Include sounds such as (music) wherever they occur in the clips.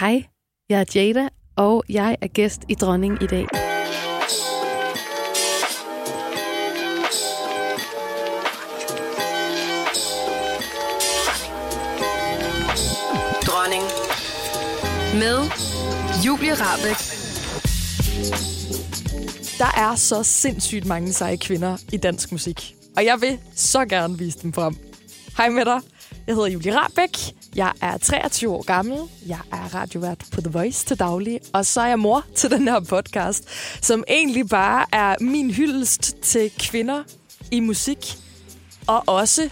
Hej, jeg er Jada, og jeg er gæst i Dronning i dag. Dronning. Med Julie Rabeck. Der er så sindssygt mange seje kvinder i dansk musik. Og jeg vil så gerne vise dem frem. Hej med dig. Jeg hedder Julie Rabeck. Jeg er 23 år gammel. Jeg er radiovært på The Voice til daglig. Og så er jeg mor til den her podcast, som egentlig bare er min hyldest til kvinder i musik. Og også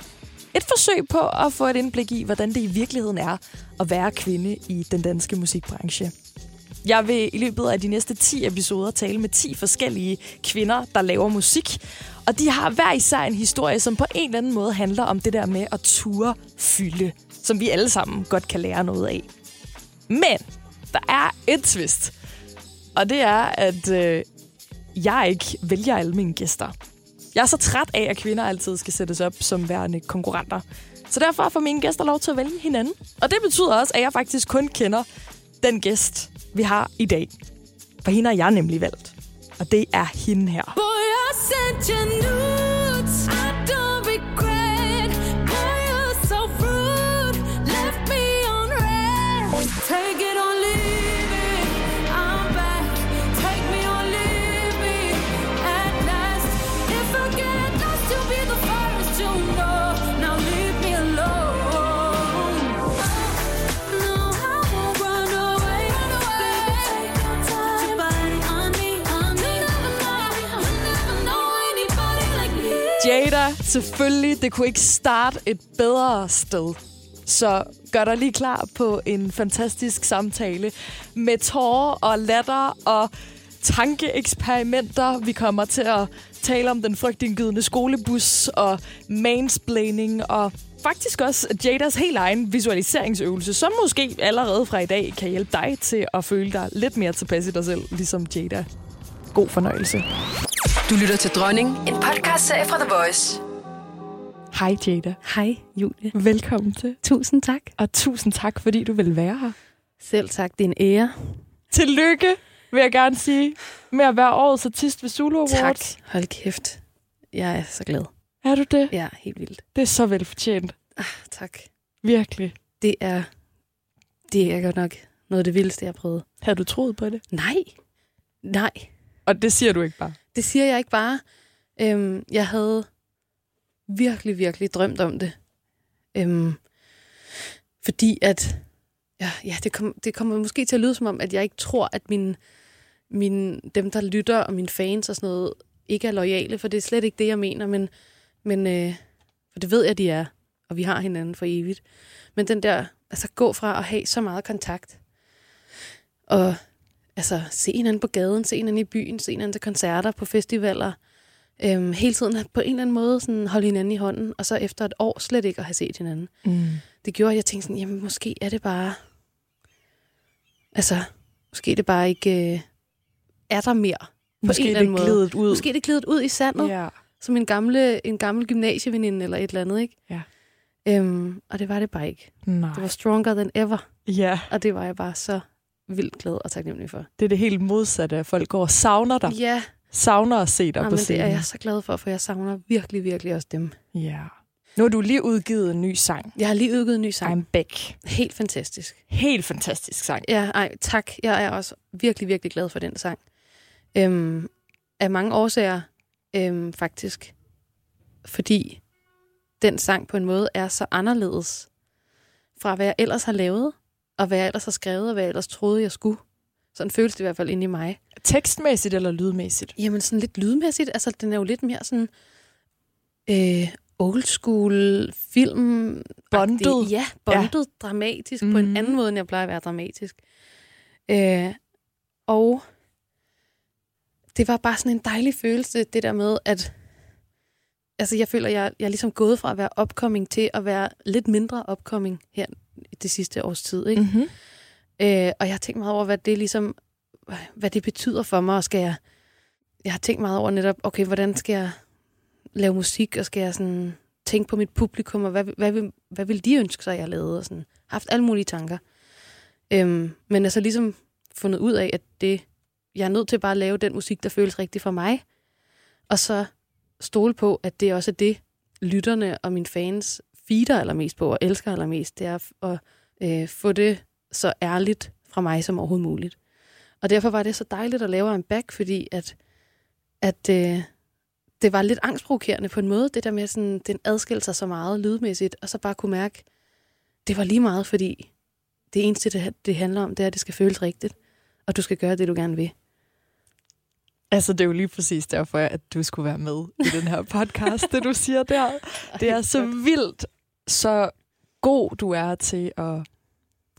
et forsøg på at få et indblik i, hvordan det i virkeligheden er at være kvinde i den danske musikbranche. Jeg vil i løbet af de næste 10 episoder tale med 10 forskellige kvinder, der laver musik. Og de har hver især en historie, som på en eller anden måde handler om det der med at ture fylde, som vi alle sammen godt kan lære noget af. Men der er et twist. Og det er, at øh, jeg ikke vælger alle mine gæster. Jeg er så træt af, at kvinder altid skal sættes op som værende konkurrenter. Så derfor får mine gæster lov til at vælge hinanden. Og det betyder også, at jeg faktisk kun kender den gæst, vi har i dag. For hende har jeg nemlig valgt. Og det er hende her. Boy, I sent you nudes. Jada, selvfølgelig. Det kunne ikke starte et bedre sted. Så gør dig lige klar på en fantastisk samtale med tårer og latter og tankeeksperimenter. Vi kommer til at tale om den frygtindgydende skolebus og mansplaining og faktisk også Jadas helt egen visualiseringsøvelse, som måske allerede fra i dag kan hjælpe dig til at føle dig lidt mere tilpas i dig selv, ligesom Jada. God fornøjelse. Du lytter til Dronning, en podcastserie fra The Voice. Hej Jada. Hej, Julie. Velkommen til. Tusind tak. Og tusind tak, fordi du vil være her. Selv tak, det er en ære. Tillykke, vil jeg gerne sige, med at være årets artist ved Zulu Awards. Tak. Hold kæft. Jeg er så glad. Er du det? Ja, helt vildt. Det er så velfortjent. Ah, tak. Virkelig. Det er, det er godt nok noget af det vildeste, jeg har prøvet. Har du troet på det? Nej. Nej. Og det siger du ikke bare. Det siger jeg ikke bare. Øhm, jeg havde virkelig, virkelig drømt om det. Øhm, fordi at, ja, ja det, kom, det kommer måske til at lyde som om, at jeg ikke tror, at min, min, dem, der lytter, og mine fans og sådan noget, ikke er lojale, for det er slet ikke det, jeg mener, men, men øh, for det ved jeg, de er, og vi har hinanden for evigt. Men den der, altså gå fra at have så meget kontakt, og altså se hinanden på gaden, se hinanden i byen, se hinanden til koncerter, på festivaler, øhm, hele tiden på en eller anden måde sådan holde hinanden i hånden, og så efter et år slet ikke at have set hinanden. Mm. Det gjorde, at jeg tænkte sådan, jamen måske er det bare, altså, måske er det bare ikke, øh, er der mere på Måske en er eller anden det måde. ud. Måske er det glidet ud i sandet. Ja. som en, gamle, en gammel gymnasieveninde eller et eller andet, ikke? Ja. Øhm, og det var det bare ikke. Nej. Det var stronger than ever, Ja, og det var jeg bare så vildt glad og taknemmelig for. det er det helt modsatte, at folk går og savner dig. Ja, Savner at se dig ja på men det er scenen. jeg så glad for, for jeg savner virkelig, virkelig også dem. Ja. Nu har du lige udgivet en ny sang. Jeg har lige udgivet en ny sang. I'm back. Helt fantastisk. Helt fantastisk sang. Ja, ej, tak. Jeg er også virkelig, virkelig glad for den sang. Øhm, af mange årsager, øhm, faktisk. Fordi den sang på en måde er så anderledes fra, hvad jeg ellers har lavet, og hvad jeg ellers har skrevet, og hvad jeg ellers troede, jeg skulle. Sådan føles det i hvert fald inde i mig. Tekstmæssigt eller lydmæssigt? Jamen sådan lidt lydmæssigt. Altså, den er jo lidt mere sådan øh, old school film. Bondet. Ja, bondet, ja. dramatisk mm. på en Mhm. anden måde, end jeg plejer at være dramatisk. Øh, og det var bare sådan en dejlig følelse, det der med, at altså, jeg føler, jeg, jeg er ligesom gået fra at være upcoming til at være lidt mindre upcoming her det sidste års tid. Ikke? Mm-hmm. Øh, og jeg har tænkt meget over, hvad det ligesom, hvad det betyder for mig, og skal jeg, jeg har tænkt meget over netop, okay, hvordan skal jeg lave musik, og skal jeg sådan tænke på mit publikum, og hvad, hvad, vil, hvad vil de ønske sig, jeg lavede, og sådan, haft alle mulige tanker. Øhm, men altså ligesom fundet ud af, at det, jeg er nødt til bare at lave den musik, der føles rigtigt for mig. Og så stole på, at det også er det, lytterne og mine fans feeder allermest på og elsker allermest. Det er at øh, få det så ærligt fra mig som overhovedet muligt. Og derfor var det så dejligt at lave en back, fordi at, at øh, det var lidt angstprovokerende på en måde, det der med, sådan, den adskilte sig så meget lydmæssigt, og så bare kunne mærke, det var lige meget, fordi det eneste, det, det handler om, det er, at det skal føles rigtigt, og du skal gøre det, du gerne vil. Altså, det er jo lige præcis derfor, at du skulle være med i den her podcast, det du siger der. Det er så vildt, så god du er til at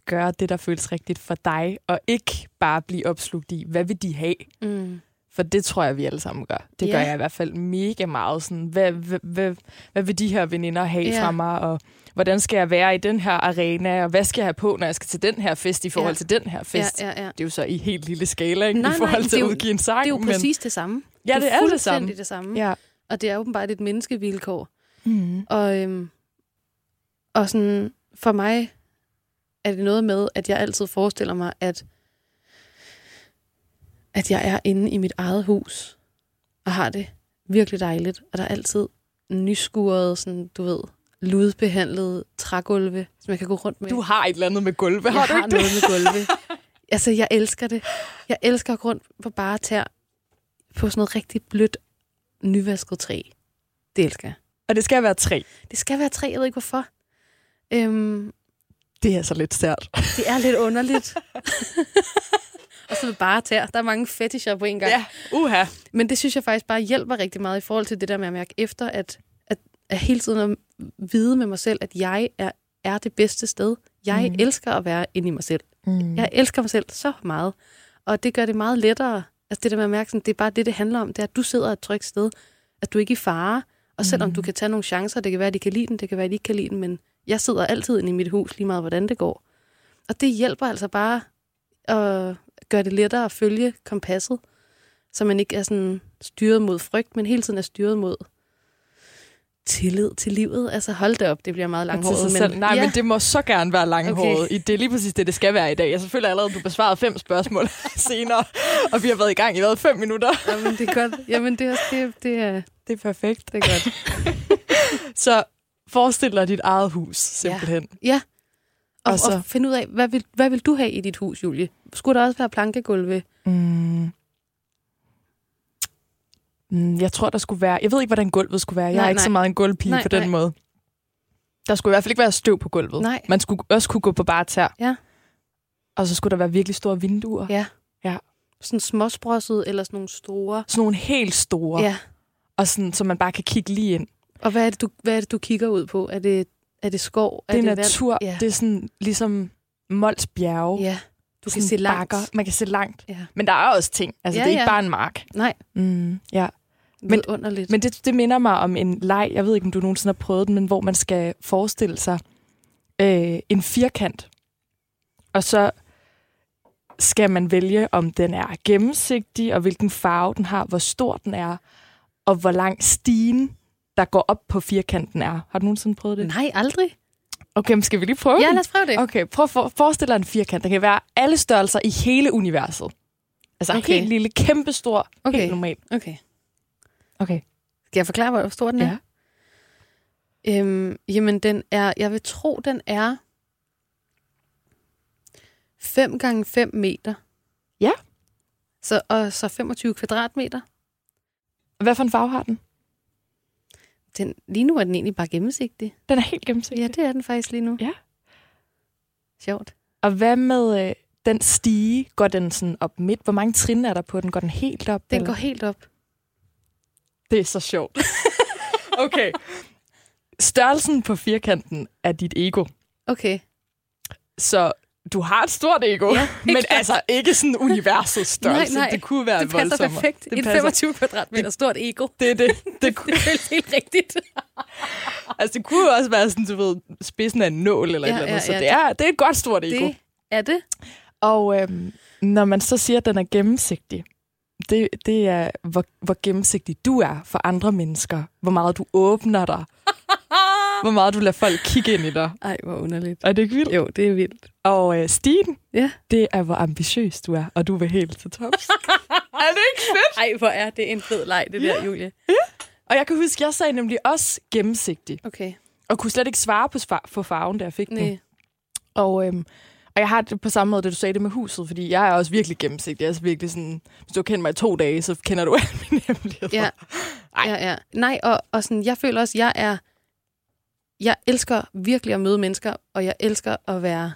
gøre det, der føles rigtigt for dig, og ikke bare blive opslugt i, hvad vil de have? Mm. For det tror jeg, vi alle sammen gør. Det Ja. gør jeg i hvert fald mega meget. Sådan, hvad, hvad, hvad, hvad vil de her veninder have Ja. fra mig, og hvordan skal jeg være i den her arena, og hvad skal jeg have på, når jeg skal til den her fest i forhold Ja. til den her fest? Ja, ja, ja. Det er jo så i helt lille skala, ikke? Nej, i forhold nej, til det at udgive en sang. Det er jo men- præcis det samme. Ja, det er det samme. det samme. Ja. Og det er åbenbart et menneskevilkår. Mm. Og, øhm, og sådan, for mig er det noget med, at jeg altid forestiller mig, at, at jeg er inde i mit eget hus, og har det virkelig dejligt. Og der er altid nyskuret, sådan, du ved, ludbehandlet trægulve, som jeg kan gå rundt med. Du har et eller andet med gulve, jeg har du har ikke det? noget med gulve. altså, jeg elsker det. Jeg elsker at gå rundt på bare tær på sådan noget rigtig blødt, nyvasket træ. Det elsker jeg. Og det skal være tre. Det skal være træ, jeg ved ikke hvorfor. Øhm, Det er så lidt sært. (laughs) det er lidt underligt. (laughs) og så bare tær. Der er mange fetischer på en gang. Ja, uha. Men det synes jeg faktisk bare hjælper rigtig meget i forhold til det der med at mærke efter, at, at, at hele tiden vide med mig selv, at jeg er, er det bedste sted. Jeg mm. elsker at være inde i mig selv. Mm. Jeg elsker mig selv så meget. Og det gør det meget lettere. Altså det der med at mærke, sådan, det er bare det, det handler om. Det er, at du sidder et trygt sted. At du ikke er i fare. Og selvom Mhm. du kan tage nogle chancer, det kan være, at de kan lide den, det kan være, at de ikke kan lide den, men jeg sidder altid inde i mit hus, lige meget hvordan det går. Og det hjælper altså bare at gøre det lettere at følge kompasset, så man ikke er sådan styret mod frygt, men hele tiden er styret mod tillid til livet. Altså hold det op, det bliver meget langhåret. sig selv. Nej, ja, men det må så gerne være langhåret. Okay. Okay. Det er lige præcis det, det skal være i dag. Jeg selvfølgelig allerede, du besvarede fem spørgsmål (laughs) senere, og vi har været i gang i hvad, fem minutter. Jamen, det er godt. Jamen, det er, det, det er, Det er perfekt. det er godt. (laughs) Så forestil dig dit eget hus, simpelthen. Ja. Og, Og og, så- og finde ud af, hvad vil, hvad vil du have i dit hus, Julie? Skulle der også være plankegulve? Mm. Mm, jeg tror, der skulle være... Jeg ved ikke, hvordan gulvet skulle være. Jeg Nej, er ikke nej. så meget en gulvpige Nej, på den nej. måde. Der skulle i hvert fald ikke være støv på gulvet. Nej. Man skulle også kunne gå på bare tær. Ja. Og så skulle der være virkelig store vinduer. Ja. Ja. Sådan småsprosset eller sådan nogle store. Sådan nogle helt store. Ja. Og sådan, så man bare kan kigge lige ind. Og hvad er det, du, hvad er det, du kigger ud på? Er det, er det skov? Det er, det natur. Ja. Det er sådan ligesom Mols bjerge. Ja. Du kan Sådan se langt. bakker. Man kan se langt. Ja. Men der er også ting. Altså, Ja, det er ikke ja. bare en mark. Nej, Mm, ja. Men underligt. Men det, det minder mig om en leg, jeg ved ikke, om du nogensinde har prøvet den, men hvor man skal forestille sig øh, en firkant. Og så skal man vælge, om den er gennemsigtig, og hvilken farve den har, hvor stor den er, og hvor lang stigen, der går op på firkanten er. Har du nogensinde prøvet det? Nej, aldrig. Okay, men skal vi lige prøve Ja, den? lad os prøve det. Okay, prøv at for, forestil dig en firkant. Der kan være alle størrelser i hele universet. Altså Okay. helt lille, kæmpestor. Okay. helt normal. Okay. Okay. Skal jeg forklare, hvor stor den er? Ja. Øhm, jamen, den er, jeg vil tro, den er 5 gange 5 meter. Ja. Så, og så 25 kvadratmeter. Hvad for en farve har den? Den, lige nu er den egentlig bare gennemsigtig. Den er helt gennemsigtig. Ja, det er den faktisk lige nu. Ja. Sjovt. Og hvad med øh, den stige? Går den sådan op midt? Hvor mange trin er der på den? Går den helt op? Den eller? går helt op. Det er så sjovt. (laughs) okay. Størrelsen på firkanten er dit ego. Okay. Så du har et stort ego, Ja, (laughs) men klart. altså ikke sådan universets (laughs) størrelse. Nej, nej. Det kunne være Det passer voldsommere. perfekt. Det Et passer. 25 kvadratmeter stort ego. Det er det. Det, kunne, Det føles helt rigtigt. altså, det kunne også være sådan, du ved, spidsen af en nål eller Ja, et eller andet. ja, Så ja, det er, det er et godt stort ego. Det er det. Og øhm, når man så siger, at den er gennemsigtig, det, det er, hvor, hvor gennemsigtig du er for andre mennesker. Hvor meget du åbner dig. (laughs) hvor meget du lader folk kigge ind i dig. Ej, hvor underligt. Er det ikke vildt? Jo, det er vildt. Og øh, stigen, Ja. det er, hvor ambitiøs du er, og du vil helt til tops. (laughs) er det ikke fedt? Ej, hvor er det en fed leg, det der, Julie. Og jeg kan huske, jeg sagde nemlig også gennemsigtig, Okay. og kunne slet ikke svare på, på farven, da jeg fik den. Nej. Og, øhm, og jeg har det på samme måde, da du sagde det med huset, fordi jeg er også virkelig gennemsigtig. Jeg er virkelig sådan, hvis du kendt mig i to dage, så kender du (laughs) alle mine hemmeligheder. Ja. Ej. ja, ja. Nej, og, og sådan, jeg føler også, jeg er... Jeg elsker virkelig at møde mennesker, og jeg elsker at være...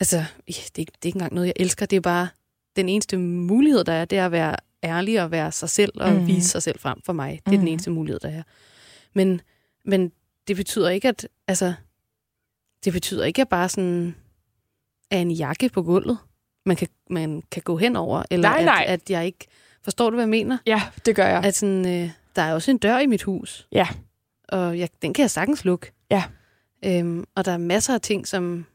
Altså, det, er, ikke- det er ikke engang noget, jeg elsker. Det er bare den eneste mulighed, der er, det er at være ærlig og være sig selv og Mhm. mm. vise sig selv frem for mig. Det er Mhm. den eneste mulighed, der er. Men, men det betyder ikke, at... Altså, det betyder ikke, at bare sådan er en jakke på gulvet, man kan, man kan gå hen over. Eller Nej, nej. At, at jeg ikke... Forstår du, hvad jeg mener? ja det gør jeg. At sådan, øh, der er også en dør i mit hus. Ja. Og jeg, den kan jeg sagtens lukke. Ja. Øhm, og der er masser af ting, som,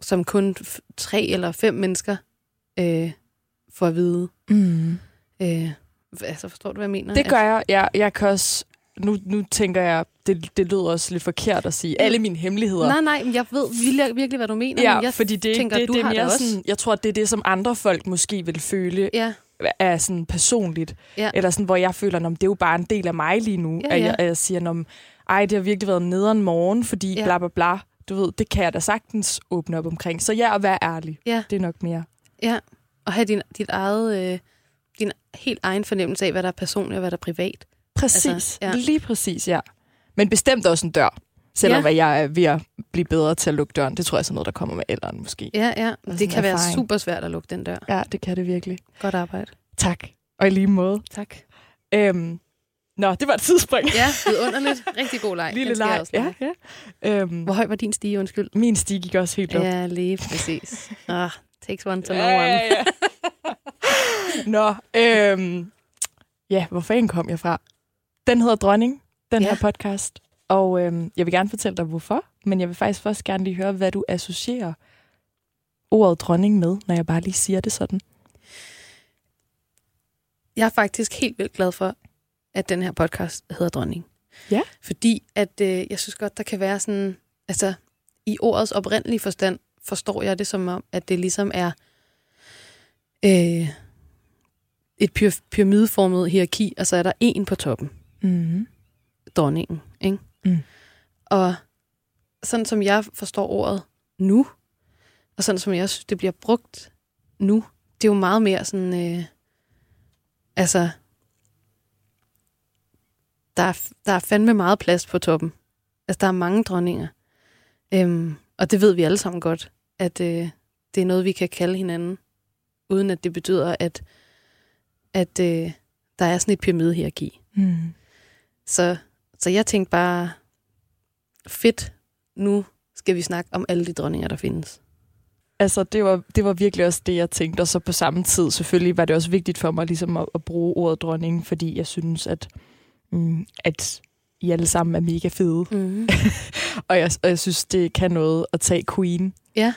som kun tre eller fem mennesker øh, får at vide. Mm. Øh, altså, forstår du, hvad jeg mener? Det gør jeg. jeg. Jeg kan også... Nu, nu tænker jeg, det, det lyder også lidt forkert at sige alle mine hemmeligheder. Nej, nej, men jeg ved virkelig, hvad du mener. ja, men jeg fordi det, tænker, det, du det er har mere det også. sådan, jeg tror, det er det, som andre folk måske vil føle Ja, er sådan personligt. Ja. Eller sådan, hvor jeg føler, at det er jo bare en del af mig lige nu. Ja, At, ja. jeg, at jeg siger, om, ej, det har virkelig været nederen morgen, fordi Ja. bla bla bla. Du ved, det kan jeg da sagtens åbne op omkring. Så ja, at være ærlig, ja, det er nok mere. ja. Og have din, dit eget, øh, din helt egen fornemmelse af, hvad der er personligt og hvad der er privat. Præcis. Altså, ja. Lige præcis, ja. Men bestemt også en dør. Selvom Ja. jeg er ved at blive bedre til at lukke døren. Det tror jeg er sådan noget, der kommer med alderen måske. Ja, ja. sådan Det kan være erfaring. super svært at lukke den dør. Ja, det kan det virkelig. Godt arbejde. Tak. Og i lige måde. Tak. Øhm, nå, det var et tidsspring. Ja, vidunderligt. Rigtig god leg. Lille leg. også Ja, ja. Øhm, Hvor høj var din stige, undskyld? min stige gik også helt op. Ja, lige præcis. Ah, takes one to know Ja, one. ja, ja. Nå, øhm, ja, hvor fanden kom jeg fra? Den hedder Dronning, den Ja. her podcast. Og øhm, jeg vil gerne fortælle dig, hvorfor. Men jeg vil faktisk først gerne lige høre, hvad du associerer ordet dronning med, når jeg bare lige siger det sådan. Jeg er faktisk helt vildt glad for, at den her podcast hedder Dronning. Ja. Fordi at øh, jeg synes godt, der kan være sådan... Altså, i ordets oprindelige forstand forstår jeg det som om, at det ligesom er øh, et pyr- pyramideformet hierarki, og så er der en på toppen. Mm-hmm. dronningen. Ikke? Mm. Og sådan som jeg forstår ordet nu, og sådan som jeg synes, det bliver brugt nu, det er jo meget mere sådan, øh, altså, der er, der er fandme meget plads på toppen. Altså, der er mange dronninger. Øhm, og det ved vi alle sammen godt, at øh, det er noget, vi kan kalde hinanden, uden at det betyder, at, at øh, der er sådan et pyramidehierarki. Mm. Så, så jeg tænkte bare, fedt, nu skal vi snakke om alle de dronninger, der findes. Altså, det var, det var virkelig også det, jeg tænkte. Og så på samme tid, selvfølgelig var det også vigtigt for mig ligesom at, at bruge ordet dronning, fordi jeg synes, at, mm, at I alle sammen er mega fede. Mm-hmm. (laughs) Og jeg, og jeg synes, det kan noget at tage queen Ja,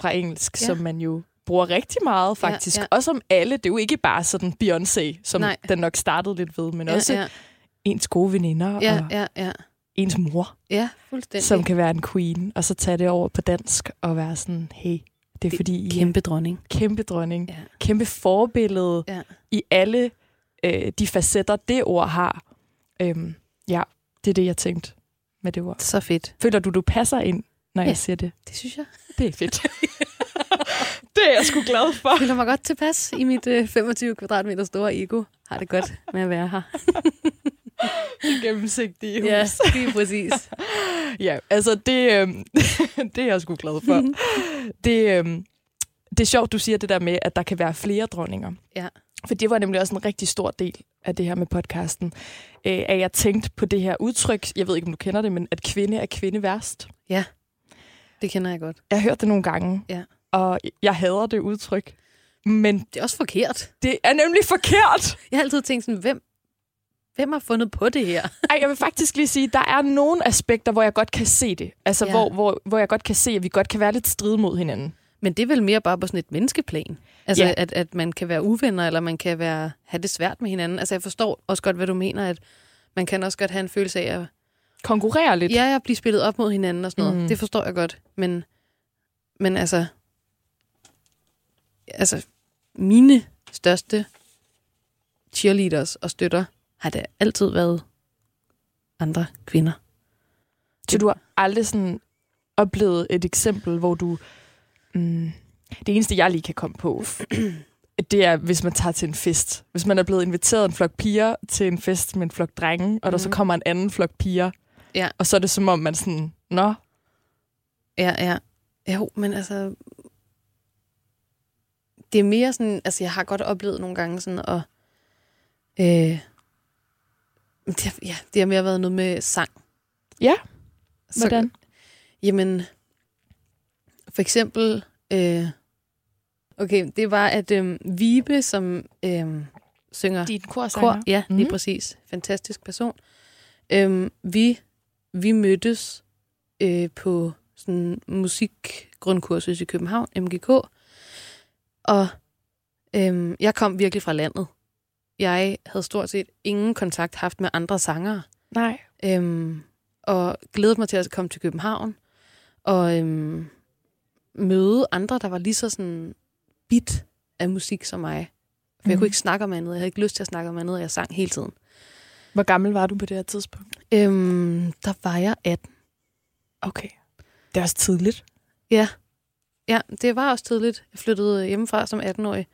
fra engelsk, Ja. som man jo bruger rigtig meget faktisk. Ja. ja. Også om alle. Det er jo ikke bare sådan Beyoncé, som Nej. den nok startede lidt ved, men ja, også ja, ens gode veninder ja, og ja, ja, ens mor, ja, fuldstændig. som kan være en queen. Og så tage det over på dansk og være sådan, hey, det er fordi I Kæmpe dronning. kæmpe dronning. Ja. Kæmpe forbillede Ja. i alle øh, de facetter, det ord har. Øhm, ja, det er det, jeg tænkte med det ord. Så fedt. Føler du, du passer ind, når Ja. jeg siger det? Det synes jeg. Det er fedt. (laughs) det er jeg sgu glad for. Jeg føler mig godt tilpas i mit øh, 25 kvadratmeter store ego. Har det godt med at være her. (laughs) (laughs) Gennemsigtige hus. Ja, lige præcis. (laughs) ja, altså det, øh, (laughs) det er jeg sgu glad for. det, øh, det er sjovt, du siger det der med, at der kan være flere dronninger. Ja. For det var nemlig også en rigtig stor del af det her med podcasten. Øh, at jeg tænkte på det her udtryk, jeg ved ikke, om du kender det, men at kvinde er kvinde værst. Det kender jeg godt. Jeg har hørt det nogle gange, Ja. og jeg hader det udtryk. Men Det er også forkert. det er nemlig forkert. Jeg har altid tænkt sådan, hvem, hvem har fundet på det her? Ej, jeg vil faktisk lige sige, der er nogle aspekter, hvor jeg godt kan se det. Altså, Ja. hvor, hvor, hvor jeg godt kan se, at vi godt kan være lidt stride mod hinanden. Men det er vel mere bare på sådan et menneskeplan. Altså, Ja. at, at man kan være uvenner, eller man kan være, have det svært med hinanden. Altså, jeg forstår også godt, hvad du mener, at man kan også godt have en følelse af at, konkurrerer lidt. Ja, jeg bliver spillet op mod hinanden og sådan noget. Mm. Det forstår jeg godt. Men, men altså, altså, mine største cheerleaders og støtter har det altid været andre kvinder. Så du har aldrig sådan oplevet et eksempel, hvor du... Mm, det eneste, jeg lige kan komme på, (clears throat) det er, hvis man tager til en fest. Hvis man er blevet inviteret en flok piger til en fest med en flok drenge, og der så Mhm. kommer en anden flok piger, Ja. og så er det som om, man sådan, nå, Ja, ja. Jo, men altså... Det er mere sådan... Altså, jeg har godt oplevet nogle gange sådan at... Øh, det, har- ja, det har mere været noget med sang. Ja, Så- hvordan? Jamen, for eksempel, øh, okay, det var, at øh, Vibe, som øh, synger Din kor, korsanger. ja, lige Mhm. præcis, fantastisk person, øh, vi, vi mødtes øh, på sådan en musikgrundkursus i København, MGK, og øh, jeg kom virkelig fra landet. Jeg havde stort set ingen kontakt haft med andre sangere. Nej. Øhm, og glædede mig til at komme til København og øhm, møde andre, der var lige så sådan bit af musik som mig. For mm. jeg Mhm. kunne ikke snakke om andet. Jeg havde ikke lyst til at snakke om andet, og jeg sang hele tiden. Hvor gammel var du på det her tidspunkt? Øhm, der var jeg 18. Okay. Det er også tidligt. Ja. ja, det var også tidligt. Jeg flyttede hjemmefra som 18-årig.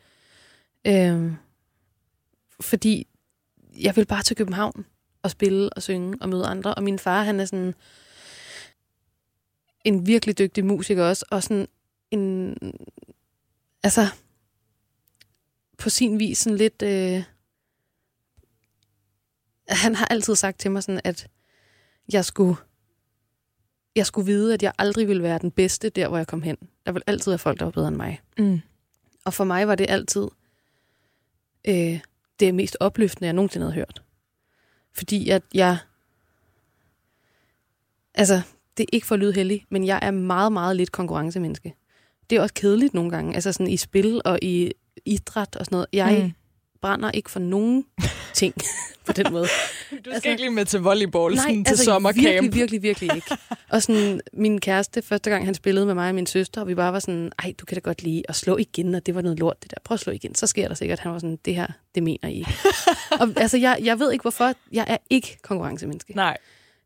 Øhm, fordi jeg ville bare til København og spille og synge og møde andre. Og min far, han er sådan en virkelig dygtig musiker også. Og sådan en... Altså, på sin vis sådan lidt... Øh, han har altid sagt til mig sådan, at jeg skulle jeg skulle vide, at jeg aldrig ville være den bedste der, hvor jeg kom hen. Der ville altid være folk, der var bedre end mig. Mm. Og for mig var det altid øh, det mest opløftende, jeg nogensinde havde hørt. Fordi at jeg... Altså, det er ikke for at lyde heldig, men jeg er meget, meget lidt konkurrencemenneske. Det er også kedeligt nogle gange. Altså sådan i spil og i idræt og sådan noget. Jeg Mm mm. brænder ikke for nogen ting (laughs) på den måde. Du skal Altså- ikke lige med til volleyball sådan til altså, sommercamp. virkelig, virkelig, virkelig ikke. Og sådan, min kæreste, første gang han spillede med mig og min søster, og vi bare var sådan, ej, du kan da godt lide at slå igen, og det var noget lort, det der. Prøv at slå igen, så sker der sikkert. Han var sådan, det her, det mener I ikke. (laughs) og altså, jeg, jeg ved ikke hvorfor, jeg er ikke konkurrencemenneske. Nej.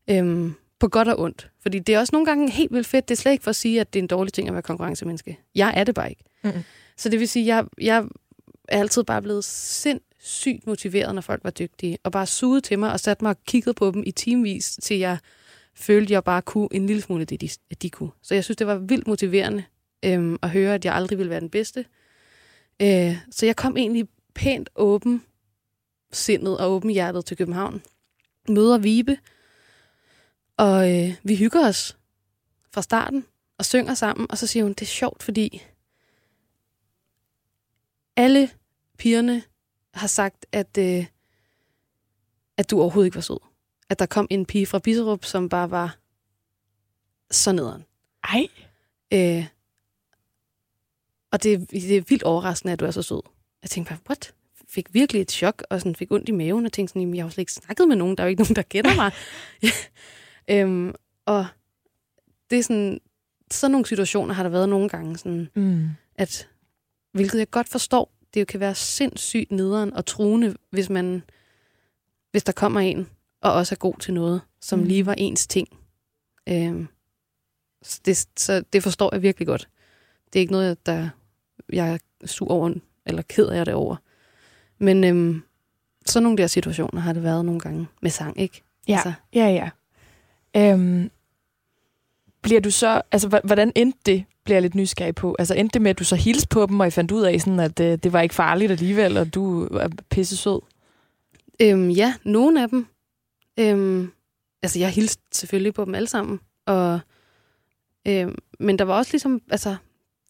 Øhm, på godt og ondt. Fordi det er også nogle gange helt vildt fedt. Det er slet ikke for at sige, at det er en dårlig ting at være konkurrencemenneske. Jeg er det bare ikke. Mm-mm. Så det vil sige, jeg, jeg er altid bare blevet sindssygt motiveret, når folk var dygtige. Og bare suget til mig og sat mig og kigget på dem i timevis, til jeg følte, jeg bare kunne en lille smule af det, de, at de kunne. Så jeg synes, det var vildt motiverende øhm, at høre, at jeg aldrig ville være den bedste. Øh, så jeg kom egentlig pænt åben sindet og åben hjertet til København. Møder Vibe, og øh, vi hygger os fra starten og synger sammen, og så siger hun, det er sjovt, fordi alle pigerne har sagt, at, øh, at du overhovedet ikke var sød. At der kom en pige fra Biserup, som bare var så nederen. Ej. Øh, og det, det er vildt overraskende, at du er så sød. Jeg tænkte bare, what? Fik virkelig et chok, og sådan fik ondt i maven, og tænkte sådan, "Jamen, jeg har jo slet ikke snakket med nogen, der er jo ikke (laughs) nogen, der kender mig. (laughs) øhm, og det er sådan, sådan nogle situationer har der været nogle gange, sådan, Mm. at, hvilket jeg godt forstår, det jo kan være sindssygt nederen og truende, hvis man, hvis der kommer en, og også er god til noget, som Mm. lige var ens ting. Øhm, så det, så det forstår jeg virkelig godt. Det er ikke noget, der jeg er sur over, eller ked af det over. Men øhm, sådan nogle der situationer har det været nogle gange med sang, ikke? Ja, Altså. ja, ja. Øhm, bliver du så, altså hvordan endte det, bliver lidt nysgerrig på. Altså endte det med, at du så hilste på dem, og I fandt ud af, sådan, at øh, det var ikke farligt alligevel, og du er pisse sød? Øhm, ja, nogle af dem. Øhm, altså, jeg hilste selvfølgelig på dem alle sammen. Og, øhm, men der var også ligesom, altså,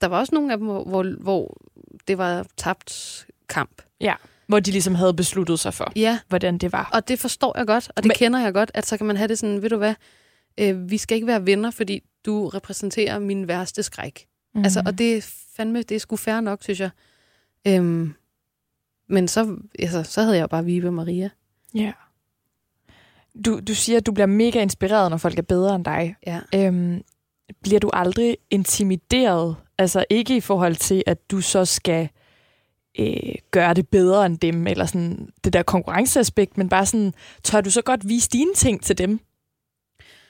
der var også nogle af dem, hvor, hvor, hvor det var tabt kamp. Hvor de ligesom havde besluttet sig for, Ja, hvordan det var. og det forstår jeg godt, og det men, kender jeg godt, at så kan man have det sådan, ved du hvad, øh, vi skal ikke være venner, fordi du repræsenterer min værste skræk. Mm. Altså, og det er fandme, det er sgu fair nok, synes jeg. Øhm, men så, altså, så havde jeg jo bare Vibe Maria. Ja. du, du siger, at du bliver mega inspireret, når folk er bedre end dig. Ja. Øhm, bliver du aldrig intimideret? Altså ikke i forhold til, at du så skal øh, gøre det bedre end dem, eller sådan det der konkurrenceaspekt, men bare sådan, tør du så godt vise dine ting til dem?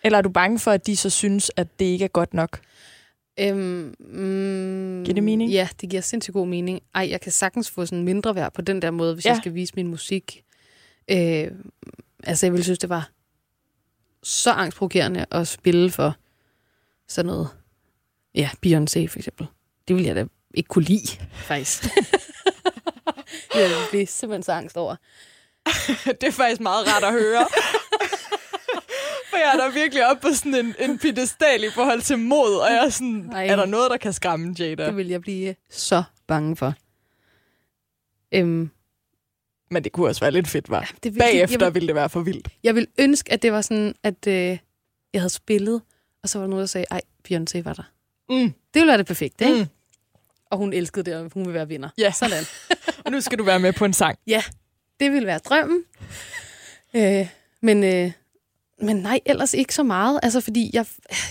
Eller er du bange for, at de så synes, at det ikke er godt nok? Øhm, mm, Giver det mening? Ja, det giver sindssygt god mening. Ej, jeg kan sagtens få sådan mindre værd på den der måde, hvis Ja. jeg skal vise min musik. Øh, altså, jeg ville synes, det var så angstprovokerende at spille for sådan noget. Ja, Beyoncé for eksempel. Det ville jeg da ikke kunne lide, faktisk. (laughs) det ville jeg blive simpelthen så angst over. (laughs) det er faktisk meget rart at høre. (laughs) For jeg er der virkelig oppe på sådan en, en pedestal i forhold til mod, og jeg er sådan, Ej. er der noget, der kan skræmme Jada? Det ville jeg blive så bange for. Øhm, Men det kunne også være lidt fedt, var. det vil, Bagefter jeg, vil, ville det være for vildt. jeg vil ønske, at det var sådan, at øh, jeg havde spillet, og så var der nogen, der sagde, ej, Beyoncé var der. Mm. Det ville være det perfekte, ikke? Mm. Og hun elskede det, og hun vil være vinder. Ja. Sådan. (laughs) Og nu skal du være med på en sang. Ja, det ville være drømmen. Øh, men, øh, men nej, ellers ikke så meget. Altså, fordi jeg,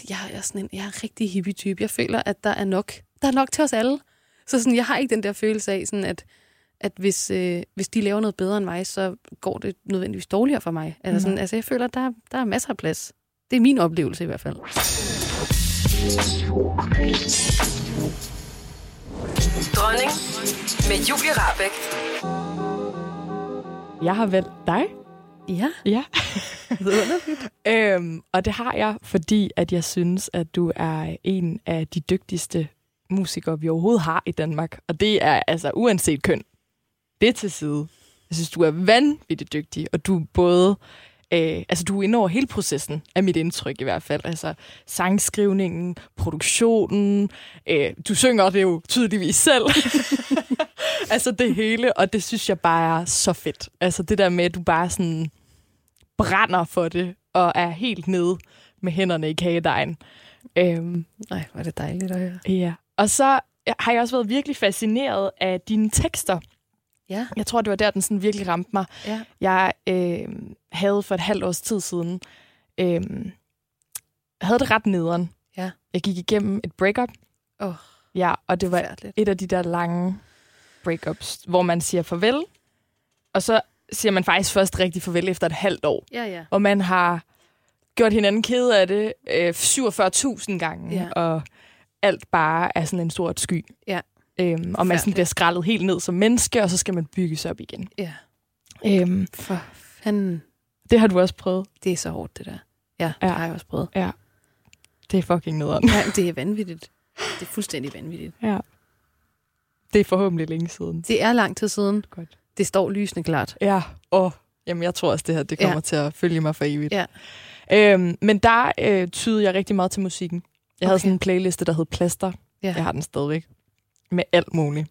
jeg er sådan en, jeg er en rigtig hippie-type. Jeg føler, at der er nok. Der er nok til os alle. Så sådan, jeg har ikke den der følelse af, sådan at, at hvis, øh, hvis de laver noget bedre end mig, så går det nødvendigvis dårligere for mig. Altså, sådan, altså jeg føler, at der, der er masser af plads. Det er min oplevelse i hvert fald. Dronning med Julie Rabeck. Jeg har valgt dig. Ja, Ja. (laughs) øhm, og det har jeg, fordi at jeg synes, at du er en af de dygtigste musikere, vi overhovedet har i Danmark. Og det er altså uanset køn. Det til side. Jeg synes, du er vanvittigt dygtig, og du er både... Øh, altså, du er inde over hele processen, af mit indtryk i hvert fald. Altså, sangskrivningen, produktionen. Øh, du synger det jo tydeligvis selv. (laughs) altså, det hele, og det synes jeg bare er så fedt. Altså, det der med, at du bare sådan brænder for det, og er helt nede med hænderne i kagedejen. Øhm, nej, hvor er det dejligt at høre. ja. Og så har jeg også været virkelig fascineret af dine tekster. Ja, Jeg tror, det var der, den sådan virkelig ramte mig. ja. Jeg øh, havde for et halvt års tid siden, øh, havde det ret nederen. Ja. Jeg gik igennem et breakup. Åh, Ja, og det var Forfærdeligt. et af de der lange breakups, hvor man siger farvel, og så siger man faktisk først rigtig farvel efter et halvt år. Ja, ja. Og man har gjort hinanden ked af det øh, 47.000 gange, Ja. og alt bare er sådan en stor sky. Ja. Øhm, og man sådan bliver skrællet helt ned som menneske, og så skal man bygges op igen. Ja. Øhm, For fanden. det har du også prøvet. Det er så hårdt, det der. Ja, Ja. det har jeg også prøvet. Det er fucking nederen. Ja, det er vanvittigt. Det er fuldstændig vanvittigt. Ja. Det er forhåbentlig længe siden. Det er lang tid siden. Godt. Det står lysende klart. Ja, og jamen, jeg tror også, det her det kommer Ja. til at følge mig for evigt. Ja. Øhm, men der øh, tyder jeg rigtig meget til musikken. Jeg havde Okay. sådan en playliste, der hed Plaster. Ja. Jeg har den stadigvæk. Med alt muligt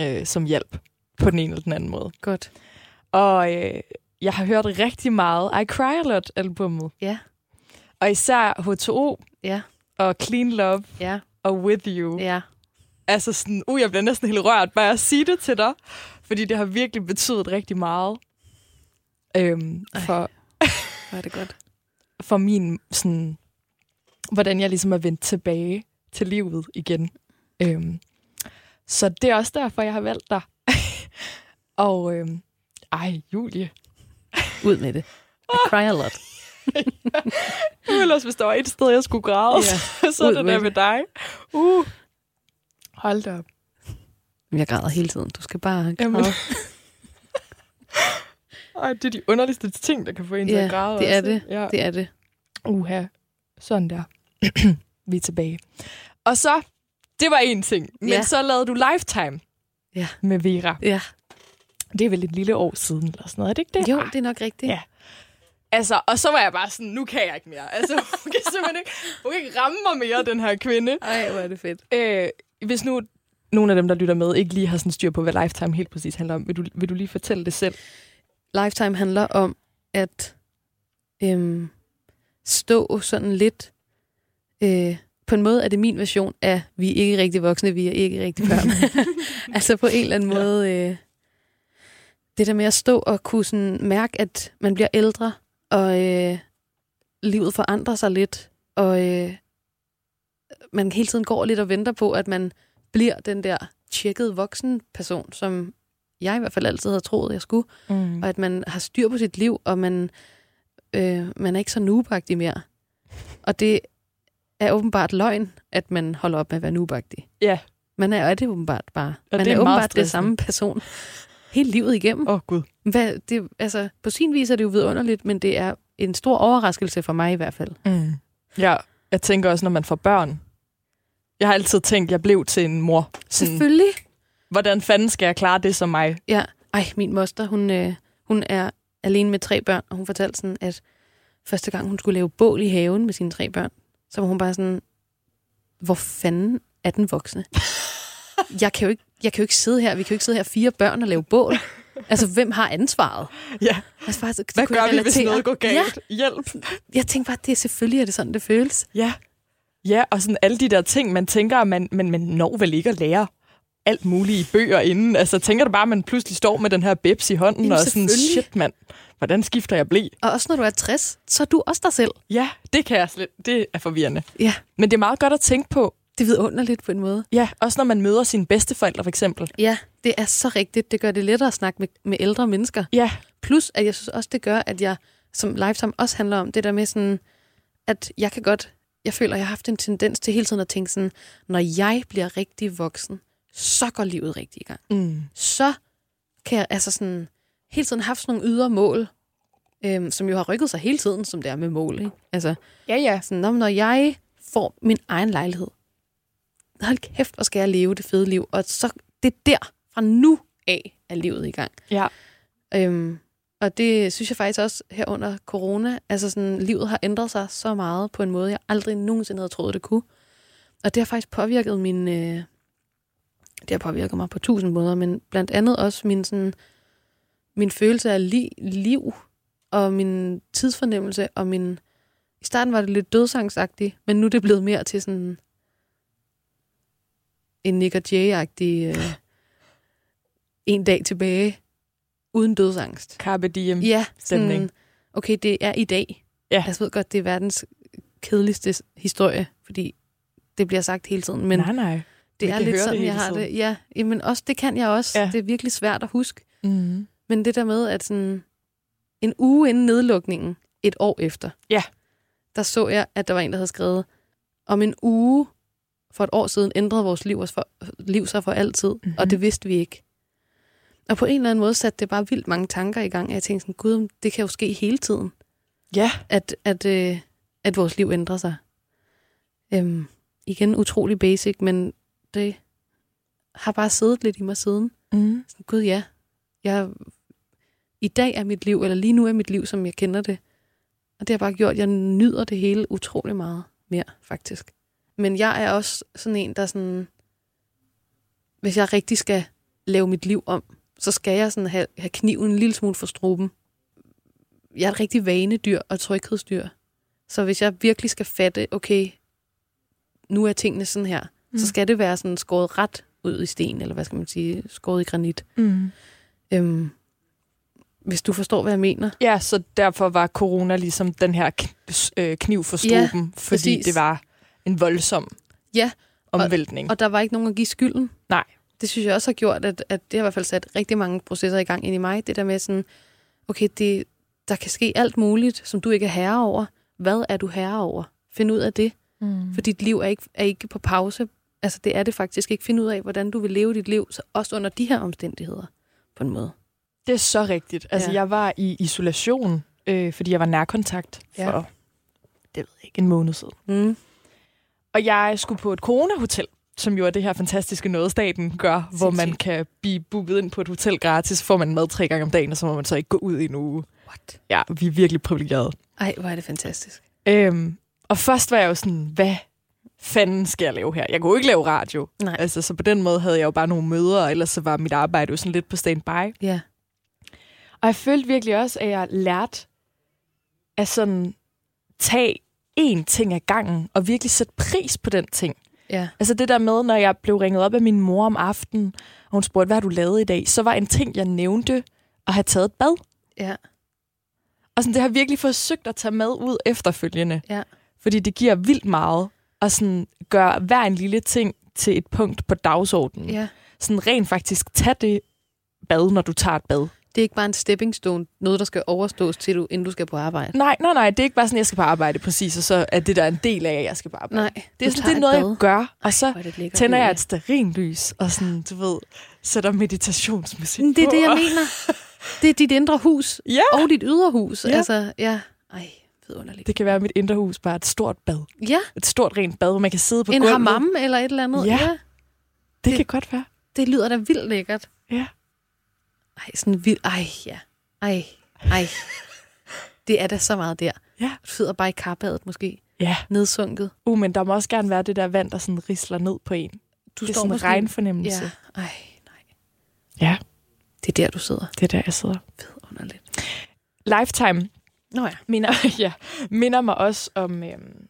øh, som hjælp på den ene eller den anden måde. Godt. Og øh, jeg har hørt rigtig meget I Cry A Lot-albummet. Ja. Og især H2O Ja. og Clean Love Ja. og With You. Ja. Altså sådan, uh, jeg bliver næsten helt rørt bare at sige det til dig, fordi det har virkelig betydet rigtig meget øhm, Ej. for, Hvor er det godt. (laughs) for min, sådan, hvordan jeg ligesom er vendt tilbage til livet igen. Øhm, så det er også derfor, jeg har valgt dig. (laughs) og øhm, ej, Julie. Ud med det. I cry a lot. (laughs) Ellers, hvis der var et sted, jeg skulle græde, Ja. så er det der med dig. Uh. Hold da op. Jeg græder hele tiden. Du skal bare Jamen. græde. (laughs) Ej, det er de underligste ting, der kan få en til Ja, at græde. det er også. det. Ja. Det er det. Uha. Sådan der. (clears throat) Vi er tilbage. Og så, det var en ting. Men Ja. så lavede du Lifetime Ja. med Vera. Ja. Det er vel et lille år siden, eller sådan noget, er det ikke det? Jo, det er nok rigtigt. Ja. Altså, og så var jeg bare sådan, nu kan jeg ikke mere. Altså, hun kan simpelthen ikke, hun kan ikke ramme mig mere, den her kvinde. Ej, hvor er det fedt. Øh, hvis nu nogle af dem, der lytter med, ikke lige har sådan styr på, hvad Lifetime helt præcis handler om, vil du, vil du lige fortælle det selv? Lifetime handler om at øhm, stå sådan lidt... Øh, på en måde er det min version af, vi er ikke rigtig voksne, vi er ikke rigtig børn. (laughs) altså på en eller anden måde... Øh, det der med at stå og kunne sådan mærke, at man bliver ældre, og øh, livet forandrer sig lidt, og øh, man hele tiden går lidt og venter på, at man bliver den der tjekkede voksen person, som jeg i hvert fald altid havde troet, jeg skulle, Mm. og at man har styr på sit liv, og man, øh, man er ikke så nubagtig mere. Og det er åbenbart løgn, at man holder op med at være nubagtig. Ja. Man er, er det åbenbart bare. Og man det er, er åbenbart det stressende. samme person hele livet igennem. Åh, oh, Gud. Hvad, det, altså, på sin vis er det jo vidunderligt, men det er en stor overraskelse for mig i hvert fald. Mm. Ja, jeg tænker også, når man får børn. Jeg har altid tænkt, at jeg blev til en mor. Sådan, Selvfølgelig. hvordan fanden skal jeg klare det som mig? Ja, ej, min moster, hun, øh, hun er alene med tre børn, og hun fortalte sådan, at første gang hun skulle lave bål i haven med sine tre børn, så var hun bare sådan, hvor fanden er den voksne? (laughs) Jeg kan jo ikke, jeg kan jo ikke sidde her, vi kan jo ikke sidde her fire børn og lave bål. Altså, hvem har ansvaret? Ja, Altså, det hvad gør vi, hvis relatere. noget går Ja, galt? Hjælp. jeg tænkte bare, det er selvfølgelig er det sådan, det føles. Ja. Ja, og sådan alle de der ting, man tænker, man, men man når vel ikke at lære alt muligt i bøger inden. Altså, tænker du bare, at man pludselig står med den her bips i hånden, Jamen, og sådan, shit mand, hvordan skifter jeg blæ? Og også når du er 60, så er du også dig selv. Ja, det kan jeg slet. Det er forvirrende. Ja, Men det er meget godt at tænke på, det er vidunderligt på en måde. ja, også når man møder sine bedsteforældre for eksempel. Ja, det er så rigtigt. Det gør det lettere at snakke med, med ældre mennesker. Ja, Plus, at jeg synes også, det gør, at jeg, som Lifetime også handler om, det der med sådan, at jeg kan godt, jeg føler, at jeg har haft en tendens til hele tiden at tænke sådan, når jeg bliver rigtig voksen, så går livet rigtig i gang. mm. Så kan jeg altså sådan, hele tiden haft sådan nogle ydre mål, øhm, som jo har rykket sig hele tiden, som det er med mål. Ikke? Altså, ja, ja. sådan, "Nå, men når jeg får min egen lejlighed, hold kæft, hvor skal jeg leve det fede liv. Og så det er der, fra nu af, er livet i gang. Ja. Øhm, og det synes jeg faktisk også her under corona, altså sådan, livet har ændret sig så meget på en måde, jeg aldrig nogensinde havde troet, det kunne. Og det har faktisk påvirket min, øh, det har påvirket mig på tusind måder, men blandt andet også min, sådan, min følelse af li- liv, og min tidsfornemmelse, og min, i starten var det lidt dødsangsagtigt, men nu er det blevet mere til sådan en Nick og Jay-agtig øh, (laughs) en dag tilbage, uden dødsangst. Carpe diem. Ja, stemning. sådan, okay, det er i dag. Ja. Jeg ved godt, det er verdens kedeligste historie, fordi det bliver sagt hele tiden, men nej, nej. det vi er lidt sådan, det jeg har tiden. det. Ja, jamen også, det kan jeg også. Ja. Det er virkelig svært at huske. Mm. Men det der med, at sådan en uge inden nedlukningen, et år efter, Ja. der så jeg, at der var en, der havde skrevet, om en uge for et år siden ændrede vores liv, os for, liv sig for altid, mm-hmm. og det vidste vi ikke. Og på en eller anden måde satte det bare vildt mange tanker i gang, jeg tænkte sådan, gud, det kan jo ske hele tiden, Ja, at, at, øh, at vores liv ændrer sig. Øhm, igen utrolig basic, men det har bare siddet lidt i mig siden. mm. Sådan, Gud ja, jeg, i dag er mit liv, eller lige nu er mit liv, som jeg kender det. Og det har bare gjort, at jeg nyder det hele utrolig meget mere, faktisk. Men jeg er også sådan en, der sådan, hvis jeg rigtig skal lave mit liv om, så skal jeg sådan have, have kniven en lille smule for struben. Jeg er et rigtig vanedyr og tryghedsdyr. Så hvis jeg virkelig skal fatte, okay, nu er tingene sådan her, mm. så skal det være sådan skåret ret ud i sten, eller hvad skal man sige, skåret i granit. Mm. Øhm, hvis du forstår, hvad jeg mener. Ja, så derfor var corona ligesom den her øh, kniv for struben, Ja, fordi præcis. det var en voldsom Ja, omvæltning. og der var ikke nogen at give skylden. Nej. Det synes jeg også har gjort, at, at det har i hvert fald sat rigtig mange processer i gang ind i mig. Det der med sådan, okay, det, der kan ske alt muligt, som du ikke er herre over. Hvad er du herre over? Find ud af det. mm. For dit liv er ikke, er ikke på pause. Altså, det er det faktisk ikke. Find ud af, hvordan du vil leve dit liv, så også under de her omstændigheder, på en måde. Det er så rigtigt. Altså, Ja. jeg var i isolation, øh, fordi jeg var nærkontakt for, ja. det ved jeg ikke, en måned siden. Mm. Og jeg skulle på et coronahotel, som jo er det her fantastiske noget, staten gør, hvor man kan blive booket ind på et hotel gratis, får man mad tre gange om dagen, og så må man så ikke gå ud i en uge. What? Ja, vi er virkelig privilegerede. Ej, hvor er det fantastisk. Øhm, og først var jeg jo sådan, hvad fanden skal jeg lave her? Jeg kunne jo ikke lave radio. Nej. Altså, så på den måde havde jeg jo bare nogle møder, og ellers så var mit arbejde jo sådan lidt på standby. Ja. Og jeg følte virkelig også, at jeg lærte at sådan tage én ting ad gangen, og virkelig sætte pris på den ting. Ja. Altså det der med, når jeg blev ringet op af min mor om aftenen, og hun spurgte, hvad har du lavet i dag? Så var en ting, jeg nævnte, at have taget et bad. Ja. Og sådan, det har jeg virkelig forsøgt at tage med ud efterfølgende. Ja. Fordi det giver vildt meget at sådan gøre hver en lille ting til et punkt på dagsordenen. ja. Sådan rent faktisk tage det bad, når du tager et bad. Det er ikke bare en stepping stone, noget, der skal overstås til du, inden du skal på arbejde. Nej, nej, nej, det er ikke bare sådan, jeg skal på arbejde præcis, og så er det der en del af, at jeg skal på arbejde. Nej, det er, sådan, det er et noget, bad. jeg gør, og så er lækkert, tænder jeg et stearinlys, og sådan, du ved, sætter meditationsmusik Men Det er på, det, jeg og- mener. (laughs) Det er dit indre hus Ja, og dit ydre hus. Ja. Altså, ja. Ej, vidunderligt. det kan være mit indre hus, bare et stort bad. Ja, Et stort rent bad, hvor man kan sidde på en gulvet. hammam eller et eller andet. Ja. ja. Det, Det- kan godt være. Det lyder da vildt lækkert. Ja. Ej, sådan vildt. Ej, ja. Ej, ej. Det er da så meget der. Ja. Du sidder bare i karbadet måske. Ja. Nedsunket. Uh, men der må også gerne være det der vand, der sådan risler ned på en. Du det er sådan en regnfornemmelse. Ja. Ej, nej. ja, Det er der, du sidder. det er der, jeg sidder. Vidunderligt. Lifetime Nå ja. minder, (laughs) ja, minder mig også om, øhm,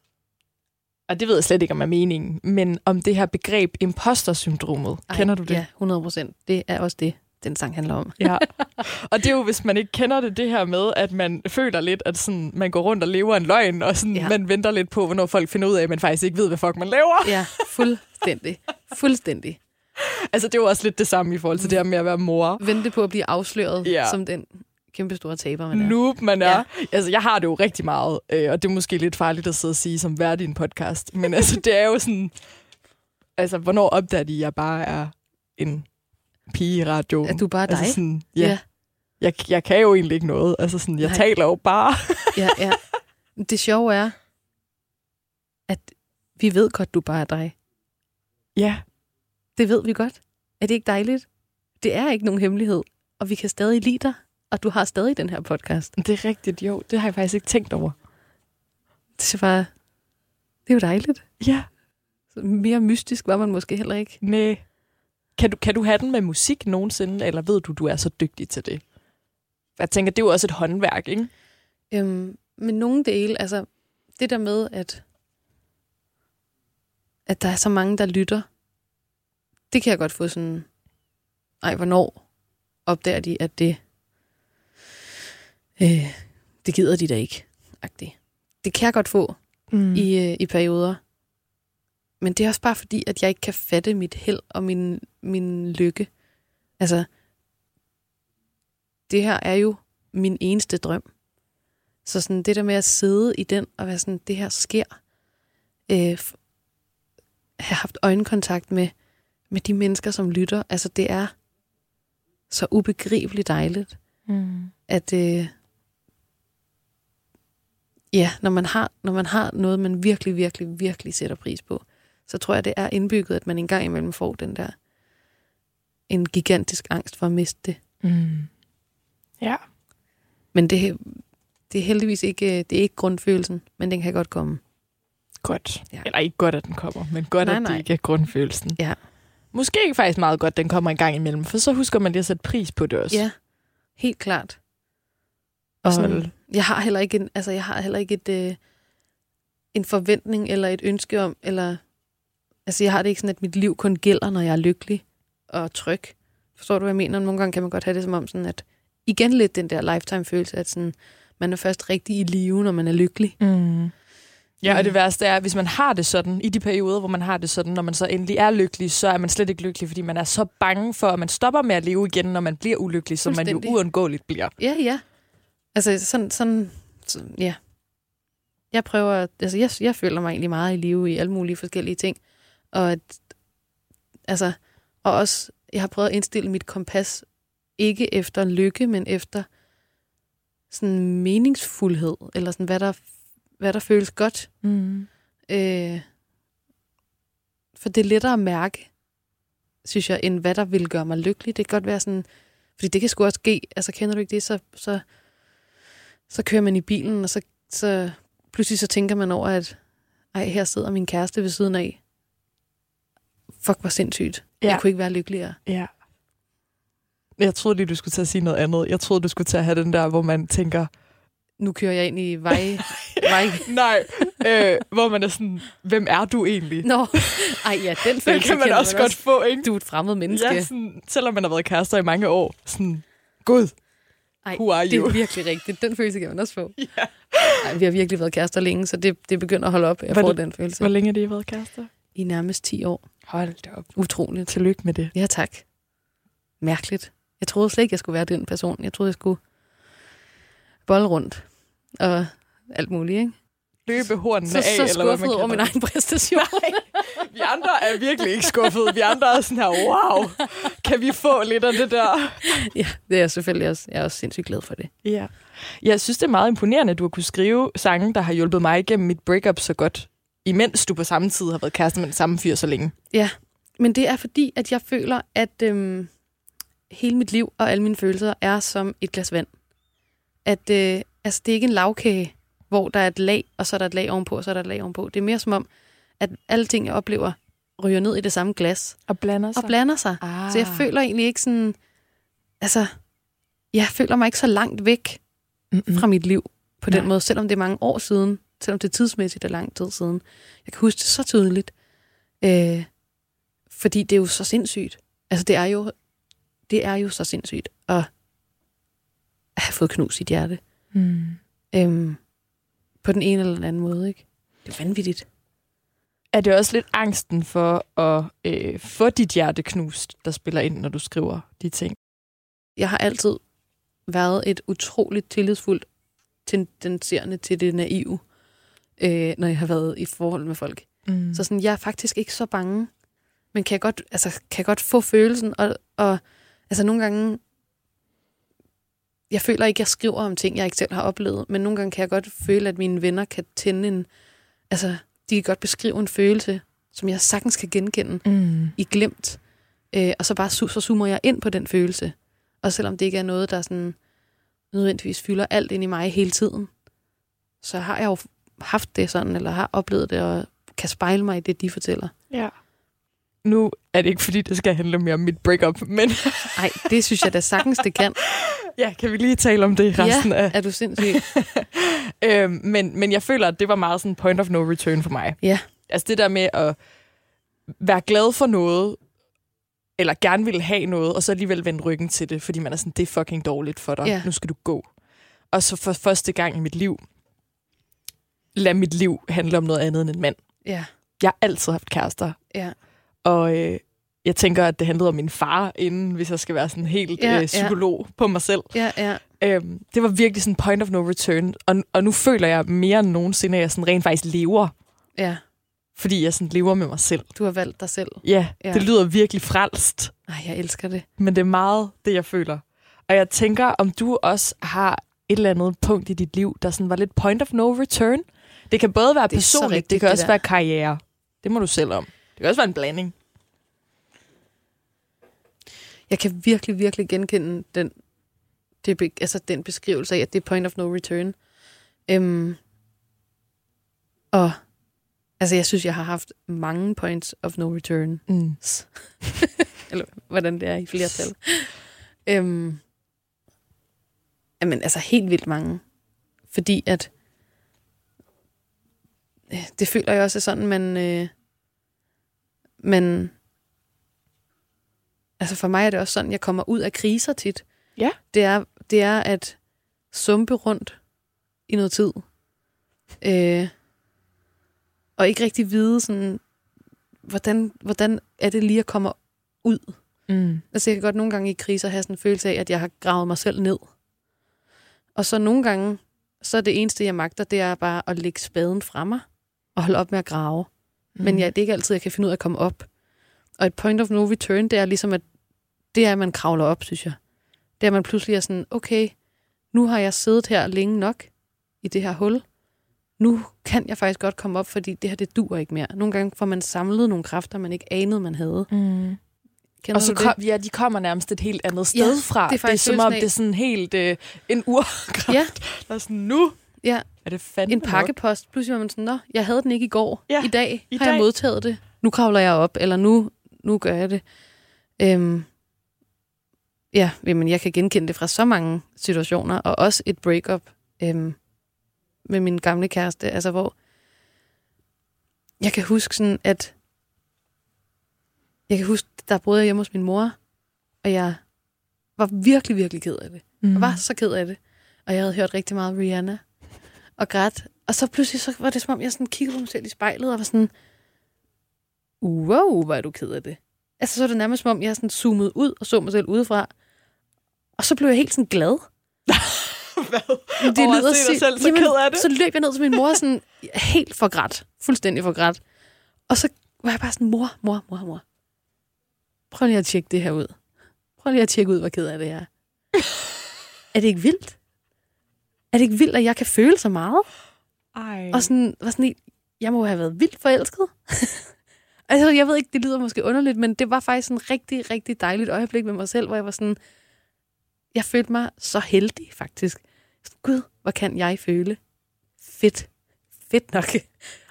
og det ved jeg slet ikke om er meningen, men om det her begreb impostersyndromet. Ej, Kender du det? Ja, 100 procent. Det er også det, den sang handler om. Ja. (laughs) Og det er jo, hvis man ikke kender det, det her med, at man føler lidt, at sådan, man går rundt og lever en løgn, og sådan, Ja. man venter lidt på, hvornår folk finder ud af, at man faktisk ikke ved, hvad fuck man laver. Ja, fuldstændig. Fuldstændig. (laughs) Altså, det er jo også lidt det samme i forhold til det her med at være mor. Vente på at blive afsløret Ja. som den kæmpe store taber, man er. Noob, man er. Ja. Altså, jeg har det jo rigtig meget, øh, og det er måske lidt farligt at sidde og sige som vært i en podcast, men altså, det er jo sådan... Altså, hvornår opdager de, at jeg bare er en pige i radioen? At du bare er dig? Altså sådan, ja. Jeg, jeg kan jo egentlig ikke noget. Altså sådan, jeg Nej. taler jo bare. ja, ja. (laughs) Det sjove er, at vi ved godt, du bare er dig. ja, Det ved vi godt. Er det ikke dejligt? Det er ikke nogen hemmelighed, og vi kan stadig lide dig, og du har stadig den her podcast. det er rigtigt, jo. Det har jeg faktisk ikke tænkt over. Det er bare, det er jo dejligt. Ja. Så mere mystisk var man måske heller ikke. Nej. Kan du, kan du have den med musik nogensinde, eller ved du, du er så dygtig til det? Jeg tænker, det er jo også et håndværk, ikke? Øhm, men nogle dele, altså det der med, at, at der er så mange, der lytter, det kan jeg godt få sådan, ej, hvornår opdager de, at det, øh, det gider de da ikke. -agtigt. Det kan jeg godt få Mm. mm. i, øh, i perioder. Men det er også bare fordi, at jeg ikke kan fatte mit held og min, min lykke. Altså, det her er jo min eneste drøm. Så sådan det der med at sidde i den og være sådan, det her sker. Øh, have haft øjenkontakt med, med de mennesker, som lytter. Altså, det er så ubegriveligt dejligt Mm. at øh, ja, når man, har, når man har noget, man virkelig, virkelig, virkelig sætter pris på, så tror jeg, det er indbygget, at man en gang imellem får den der en gigantisk angst for at miste det. Mm. Ja. Men det, det er heldigvis ikke, det er ikke grundfølelsen, men den kan godt komme. Godt. Ja. Eller ikke godt, at den kommer, men godt, Nej, at nej. det ikke er grundfølelsen. Ja. Måske ikke faktisk meget godt, den kommer en gang imellem, for så husker man lige at sætte pris på det også. Ja, helt klart. Og Sådan, jeg har heller ikke en, altså jeg har heller ikke et, øh, en forventning eller et ønske om, eller altså jeg har det ikke sådan, at mit liv kun gælder, når jeg er lykkelig og tryg. Forstår du, hvad jeg mener? Nogle gange kan man godt have det som om sådan, at igen lidt den der lifetime-følelse, at sådan, man er først rigtig i live, når man er lykkelig. Mm. Ja, og det værste er, hvis man har det sådan, i de perioder, hvor man har det sådan, når man så endelig er lykkelig, så er man slet ikke lykkelig, fordi man er så bange for, at man stopper med at leve igen, når man bliver ulykkelig, som man jo uundgåeligt bliver. Ja, ja. Altså sådan, sådan, sådan ja. Jeg prøver, altså jeg, jeg føler mig egentlig meget i live i alle mulige forskellige ting. Og at, altså, og også, jeg har prøvet at indstille mit kompas, ikke efter lykke, men efter sådan meningsfuldhed, eller sådan, hvad der, hvad der føles godt. Mm. Øh, for det er lettere at mærke, synes jeg, end hvad der vil gøre mig lykkelig. Det kan godt være sådan, fordi det kan sgu også ske, altså kender du ikke det, så, så, så kører man i bilen, og så, så pludselig så tænker man over, at ej, her sidder min kæreste ved siden af. Fuck, hvor sindssygt. Ja. Jeg kunne ikke være lykkeligere. Ja. Jeg troede lige, du skulle til at sige noget andet. Jeg troede, du skulle til at have den der, hvor man tænker, Nu kører jeg ind i vej... (laughs) vej. nej, øh, hvor man er sådan, hvem er du egentlig? Nå, ej ja, den (laughs) Den følelse kan man kender også godt få, ikke? Du er et fremmed menneske. Ja, sådan, selvom man har været kærester i mange år. Sådan, gud, Ej, Who are det you? er (laughs) virkelig rigtigt. Den følelse kan man også få. Ja. Ej, vi har virkelig været kærester længe, så det, det begynder at holde op. Jeg Hvor får det- den følelse. Hvor længe har det været kærester? I nærmest 10 år. Hold da op. Utroligt. Tillykke med det. Ja, tak. Mærkeligt. Jeg troede slet ikke, jeg skulle være den person. Jeg troede, jeg skulle bolle rundt og alt muligt, ikke? Løbe hornene Så, af, så eller hvad skuffet man over min egen præstation. (laughs) Vi andre er virkelig ikke skuffede. Vi andre er sådan her, wow, kan vi få lidt af det der? (laughs) ja, det er jeg selvfølgelig også. Jeg er også sindssygt glad for det. Ja. Jeg synes, det er meget imponerende, at du har kunne skrive sange, der har hjulpet mig igennem mit breakup så godt, imens du på samme tid har været kæreste med den samme fyr så længe. Men det er fordi, at jeg føler, at øhm, hele mit liv og alle mine følelser er som et glas vand. At øh, altså, det er ikke en lavkage, hvor der er et lag, og så er der et lag ovenpå, og så er der et lag ovenpå. Det er mere som om, at alle ting, jeg oplever, ryger ned i det samme glas Og blander og blander sig. Ah. Så jeg føler egentlig ikke sådan... Altså, jeg føler mig ikke så langt væk Mm-mm. fra mit liv på den Nej. måde, selvom det er mange år siden, selvom det tidsmæssigt er lang tid siden. Jeg kan huske det så tydeligt, øh, fordi det er jo så sindssygt. Altså det er jo, det er jo så sindssygt at have fået knust sit hjerte. Mm. Øhm, på den ene eller den anden måde, ikke? Det er vanvittigt. Er det også lidt angsten for at øh, få dit hjerte knust, der spiller ind, når du skriver de ting? Jeg har altid været et utroligt tillidsfuldt tendenserende til det naive, øh, når jeg har været i forhold med folk. Mm. Så sådan, jeg er faktisk ikke så bange, men kan jeg godt, altså, kan jeg godt få følelsen, og, og altså nogle gange, jeg føler ikke, jeg skriver om ting, jeg ikke selv har oplevet, men nogle gange kan jeg godt føle, at mine venner kan tænde en, altså, de kan godt beskrive en følelse, som jeg sagtens kan genkende Mm. i glemt, øh, og så bare så zoomer jeg ind på den følelse. Og selvom det ikke er noget, der sådan nødvendigvis fylder alt ind i mig hele tiden, så har jeg jo haft det sådan, eller har oplevet det, og kan spejle mig i det, de fortæller. Ja. Nu er det ikke, fordi det skal handle mere om mit breakup, men (laughs) Nej, det synes jeg da sagtens, det kan. (laughs) ja, kan vi lige tale om det resten ja, af... er du sindssyg? (laughs) øhm, men, men jeg føler, at det var meget sådan point of no return for mig. Ja. Altså det der med at være glad for noget, eller gerne ville have noget, og så alligevel vende ryggen til det, fordi man er sådan, det er fucking dårligt for dig. Ja. Nu skal du gå. Og så for første gang i mit liv, lad mit liv handle om noget andet end en mand. Ja, Jeg har altid haft kærester, ja, og øh, jeg tænker, at det handlede om min far inden, hvis jeg skal være sådan helt Ja, ja, ja. øh, psykolog på mig selv. ja, ja. Øhm, det var virkelig sådan point of no return. Og, og nu føler jeg mere end nogensinde, at jeg sådan rent faktisk lever. ja. Fordi jeg sådan lever med mig selv. Du har valgt dig selv. Ja, Ja. ja, det lyder virkelig frelst. Nej, jeg elsker det. Men det er meget det, jeg føler. Og jeg tænker, om du også har et eller andet punkt i dit liv, der sådan var lidt point of no return. Det kan både være Det er personligt, rigtigt, det kan det også der. være karriere. Det må du selv om. Det kan også være en blanding. Jeg kan virkelig, virkelig genkende den, det, altså den beskrivelse af, at det er point of no return. Øhm, og altså, jeg synes, jeg har haft mange points of no return. Mm. (laughs) Eller hvordan det er i flertal. øhm, jamen, altså helt vildt mange. Fordi at det føler jeg også er sådan, man, øh, man altså for mig er det også sådan, jeg kommer ud af kriser tit. Ja. Det er, det er at sumpe rundt i noget tid. Øh, og ikke rigtig vide sådan, hvordan, hvordan er det lige at komme ud. Mm. Altså jeg kan godt nogle gange i kriser have sådan en følelse af, at jeg har gravet mig selv ned. Og så nogle gange, så er det eneste, jeg magter, det er bare at lægge spaden fra mig og holde op med at grave. Mm. Men ja, det er ikke altid, jeg kan finde ud af at komme op. Og et point of no return, det er ligesom, at det er, at man kravler op, synes jeg. Det er, at man pludselig er sådan, okay, nu har jeg siddet her længe nok i det her hul. Nu kan jeg faktisk godt komme op, fordi det her, det dur ikke mere. Nogle gange får man samlet nogle kræfter, man ikke anede, man havde. Mm. Kender Og så kom, ja, de kommer nærmest et helt andet sted Ja, fra. det er det er som om, af- det er sådan helt øh, en urkraft. Ja. Der er sådan, nu Ja, er det fandme en pakkepost. Pludselig var man sådan, nå, jeg havde den ikke i går. Ja, I dag i har jeg dag." modtaget det. Nu kravler jeg op, eller nu, nu gør jeg det. Øhm, ja, jamen, jeg kan genkende det fra så mange situationer, og også et breakup øhm, med min gamle kæreste, altså hvor jeg kan huske sådan, at jeg kan huske, der boede jeg hjemme hos min mor, og jeg var virkelig, virkelig ked af det. Mm. Jeg var så ked af det. Og jeg havde hørt rigtig meget Rihanna og grædt. Og så pludselig så var det som om, jeg sådan kiggede på mig selv i spejlet og var sådan, wow, hvor er du ked af det. Altså så er det nærmest som om, jeg sådan zoomede ud og så mig selv udefra. Og så blev jeg helt sådan glad. (laughs) Hvad? Det Over at se dig selv så ked af det? Så løb jeg ned til min mor sådan helt for grædt. Fuldstændig for grædt. Og så var jeg bare sådan, mor, mor, mor, mor. Prøv lige at tjekke det her ud. Prøv lige at tjekke ud, hvor ked af det er. (laughs) er det ikke vildt? Er det ikke vildt, at jeg kan føle så meget? Ej. Og sådan, var sådan helt, jeg må have været vildt forelsket. (laughs) altså, jeg ved ikke, det lyder måske underligt, men det var faktisk en rigtig, rigtig dejligt øjeblik med mig selv, hvor jeg var sådan, jeg følte mig så heldig, faktisk. Sådan, Gud, hvor kan jeg føle? Fedt. Fedt nok.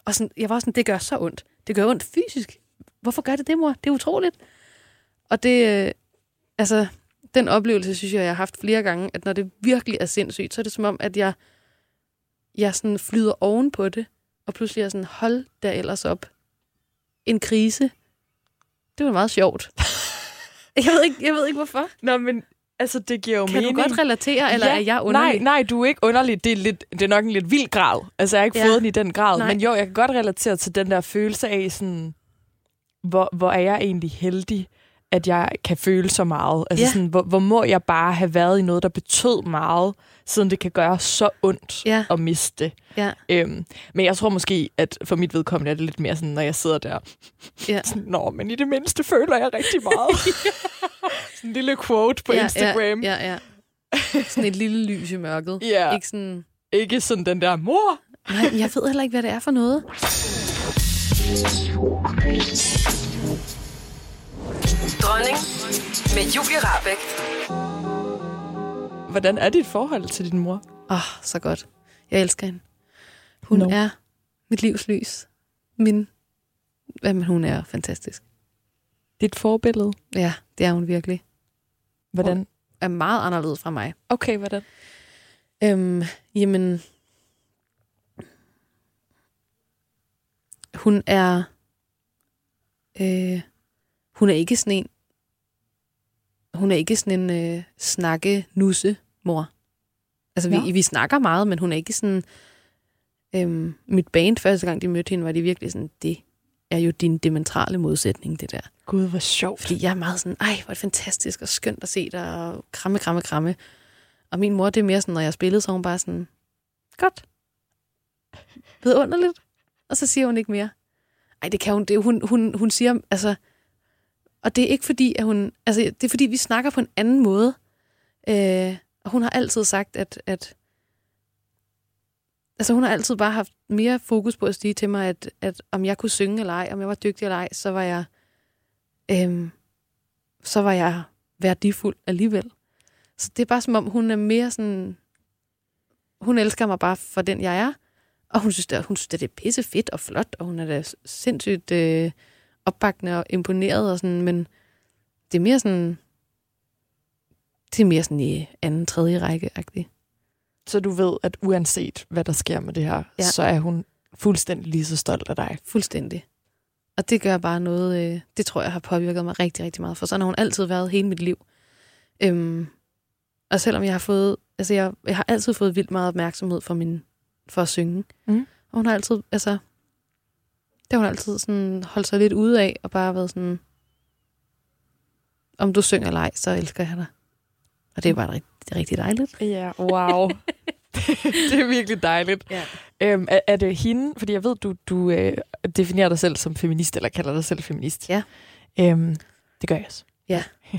Og sådan, jeg var sådan, det gør så ondt. Det gør ondt fysisk. Hvorfor gør det det, mor? Det er utroligt. Og det, øh, altså, den oplevelse, synes jeg, jeg har haft flere gange, at når det virkelig er sindssygt, så er det som om, at jeg, jeg sådan flyder oven på det, og pludselig er sådan, hold der ellers op. En krise. Det var meget sjovt. (laughs) jeg, ved ikke, jeg ved ikke, hvorfor. Nå, men altså, det giver jo Kan mening. du godt relatere, eller ja, er jeg underlig? Nej, nej, du er ikke underlig. Det er, lidt, det er nok en lidt vild grad. Altså, jeg har ikke Ja. fået den i den grad. Nej. Men jo, jeg kan godt relatere til den der følelse af sådan, hvor, hvor er jeg egentlig heldig, at jeg kan føle så meget. Altså Ja. sådan, hvor, hvor må jeg bare have været i noget, der betød meget, siden det kan gøre så ondt Ja. at miste det. Ja. Øhm, men jeg tror måske, at for mit vedkommende er det lidt mere sådan, når jeg sidder der. Ja. Sådan, Nå, men i det mindste føler jeg rigtig meget. sådan en lille quote på ja, Instagram. Ja, ja, ja. Sådan et lille lys i mørket. Ja. Ikke sådan... Ikke sådan den der, mor, Nej, jeg ved heller ikke, hvad det er for noget. Dronning med Julie Rabeck. Hvordan er dit forhold til din mor? Åh, oh, så godt. Jeg elsker hende. Hun no. er mit livs lys. Min... Jamen, hun er fantastisk. Dit forbillede? Ja, det er hun virkelig. Hvordan? Er meget anderledes fra mig. Okay, hvordan? Øhm, jamen... Hun er... Øh, hun er ikke sådan en... Hun er ikke sådan en øh, snakke nusse mor. Altså, vi, vi snakker meget, men hun er ikke sådan... Øhm, mit band, første gang de mødte hende, var de virkelig sådan, det er jo din diametrale modsætning, det der. Gud, hvor sjovt. Fordi jeg er meget sådan, ej, hvor er det fantastisk og skønt at se dig, og kramme, kramme, kramme. Og min mor, det er mere sådan, når jeg spillede, så hun bare sådan, godt. Vidunderligt. Og så siger hun ikke mere. Ej, det kan hun, det, hun, hun, hun siger, altså, og det er ikke fordi, at hun, altså, det er fordi, vi snakker på en anden måde. Øh, og hun har altid sagt, at, at altså hun har altid bare haft mere fokus på at sige til mig, at, at om jeg kunne synge eller ej, om jeg var dygtig eller ej, så var jeg, Øh, så var jeg værdifuld alligevel. Så det er bare som om, hun er mere sådan, hun elsker mig bare for den, jeg er. Og hun synes, det, hun synes, det er pisse fedt og flot, og hun er da sindssygt øh, opbakkende og imponeret og sådan, men det er mere sådan, det er mere sådan i anden, tredje række-agtigt. Så du ved, at uanset hvad der sker med det her, ja. så er hun fuldstændig lige så stolt af dig. Fuldstændig. Og det gør bare noget, øh, det tror jeg har påvirket mig rigtig, rigtig meget, for sådan har hun altid været hele mit liv. Øhm, og selvom jeg har fået, altså jeg, jeg har altid fået vildt meget opmærksomhed for, min, for at synge. Mm. Og hun har altid, altså, det har hun altid sådan holdt sig lidt ude af, og bare været sådan, om du synger eller ej, så elsker jeg dig. Og det er bare rigtig, det er rigtig dejligt. Ja, wow. (laughs) (laughs) det er virkelig dejligt. Ja. Øhm, er, er det hende, fordi jeg ved, du, du øh, definerer dig selv som feminist, eller kalder dig selv feminist. Ja. Øhm, det gør jeg også.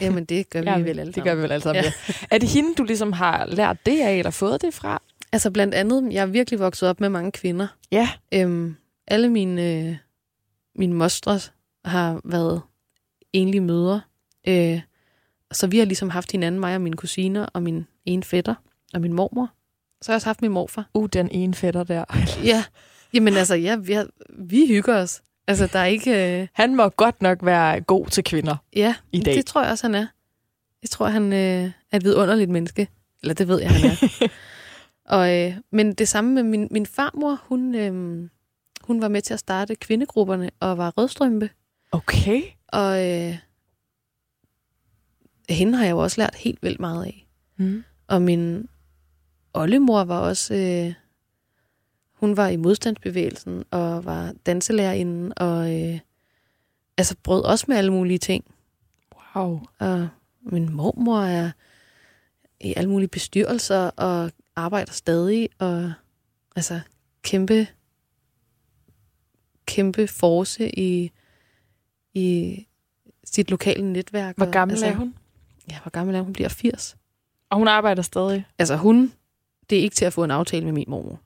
Jamen, det gør vi Ja, vel alle Det gør vi vel alle sammen. Ja. Ja. Er det hende, du ligesom har lært det af, eller fået det fra? Altså blandt andet, jeg er virkelig vokset op med mange kvinder. Ja. Øhm, alle mine, øh, mine mostre har været enlige mødre. Øh, så vi har ligesom haft hinanden, mig og mine kusiner, og min ene fætter, og min mormor. Så har jeg også haft min morfar. Uh, den ene fætter der. (laughs) Ja, jamen altså, ja, vi, har, vi hygger os. Altså, der er ikke... Øh, Han må godt nok være god til kvinder. ja, I dag. det tror jeg også, han er. Jeg tror, han øh, er et vidunderligt menneske. Eller det ved jeg, han er. (laughs) og, øh, men det samme med min, min farmor, hun, øh, hun var med til at starte kvindegrupperne og var rødstrømpe. Okay. Og øh, hende har jeg jo også lært helt vildt meget af. Mm. Og min oldemor var også... Øh, hun var i modstandsbevægelsen og var danselærerinde og øh, altså brød også med alle mulige ting. Wow. Og min mormor er i alle mulige bestyrelser og arbejder stadig og altså kæmpe kæmpe force i, i sit lokale netværk. Hvor og, gammel altså, er hun? Ja, hvor gammel er hun? Hun bliver 80. Og hun arbejder stadig. Altså hun, det er ikke til at få en aftale med min mormor.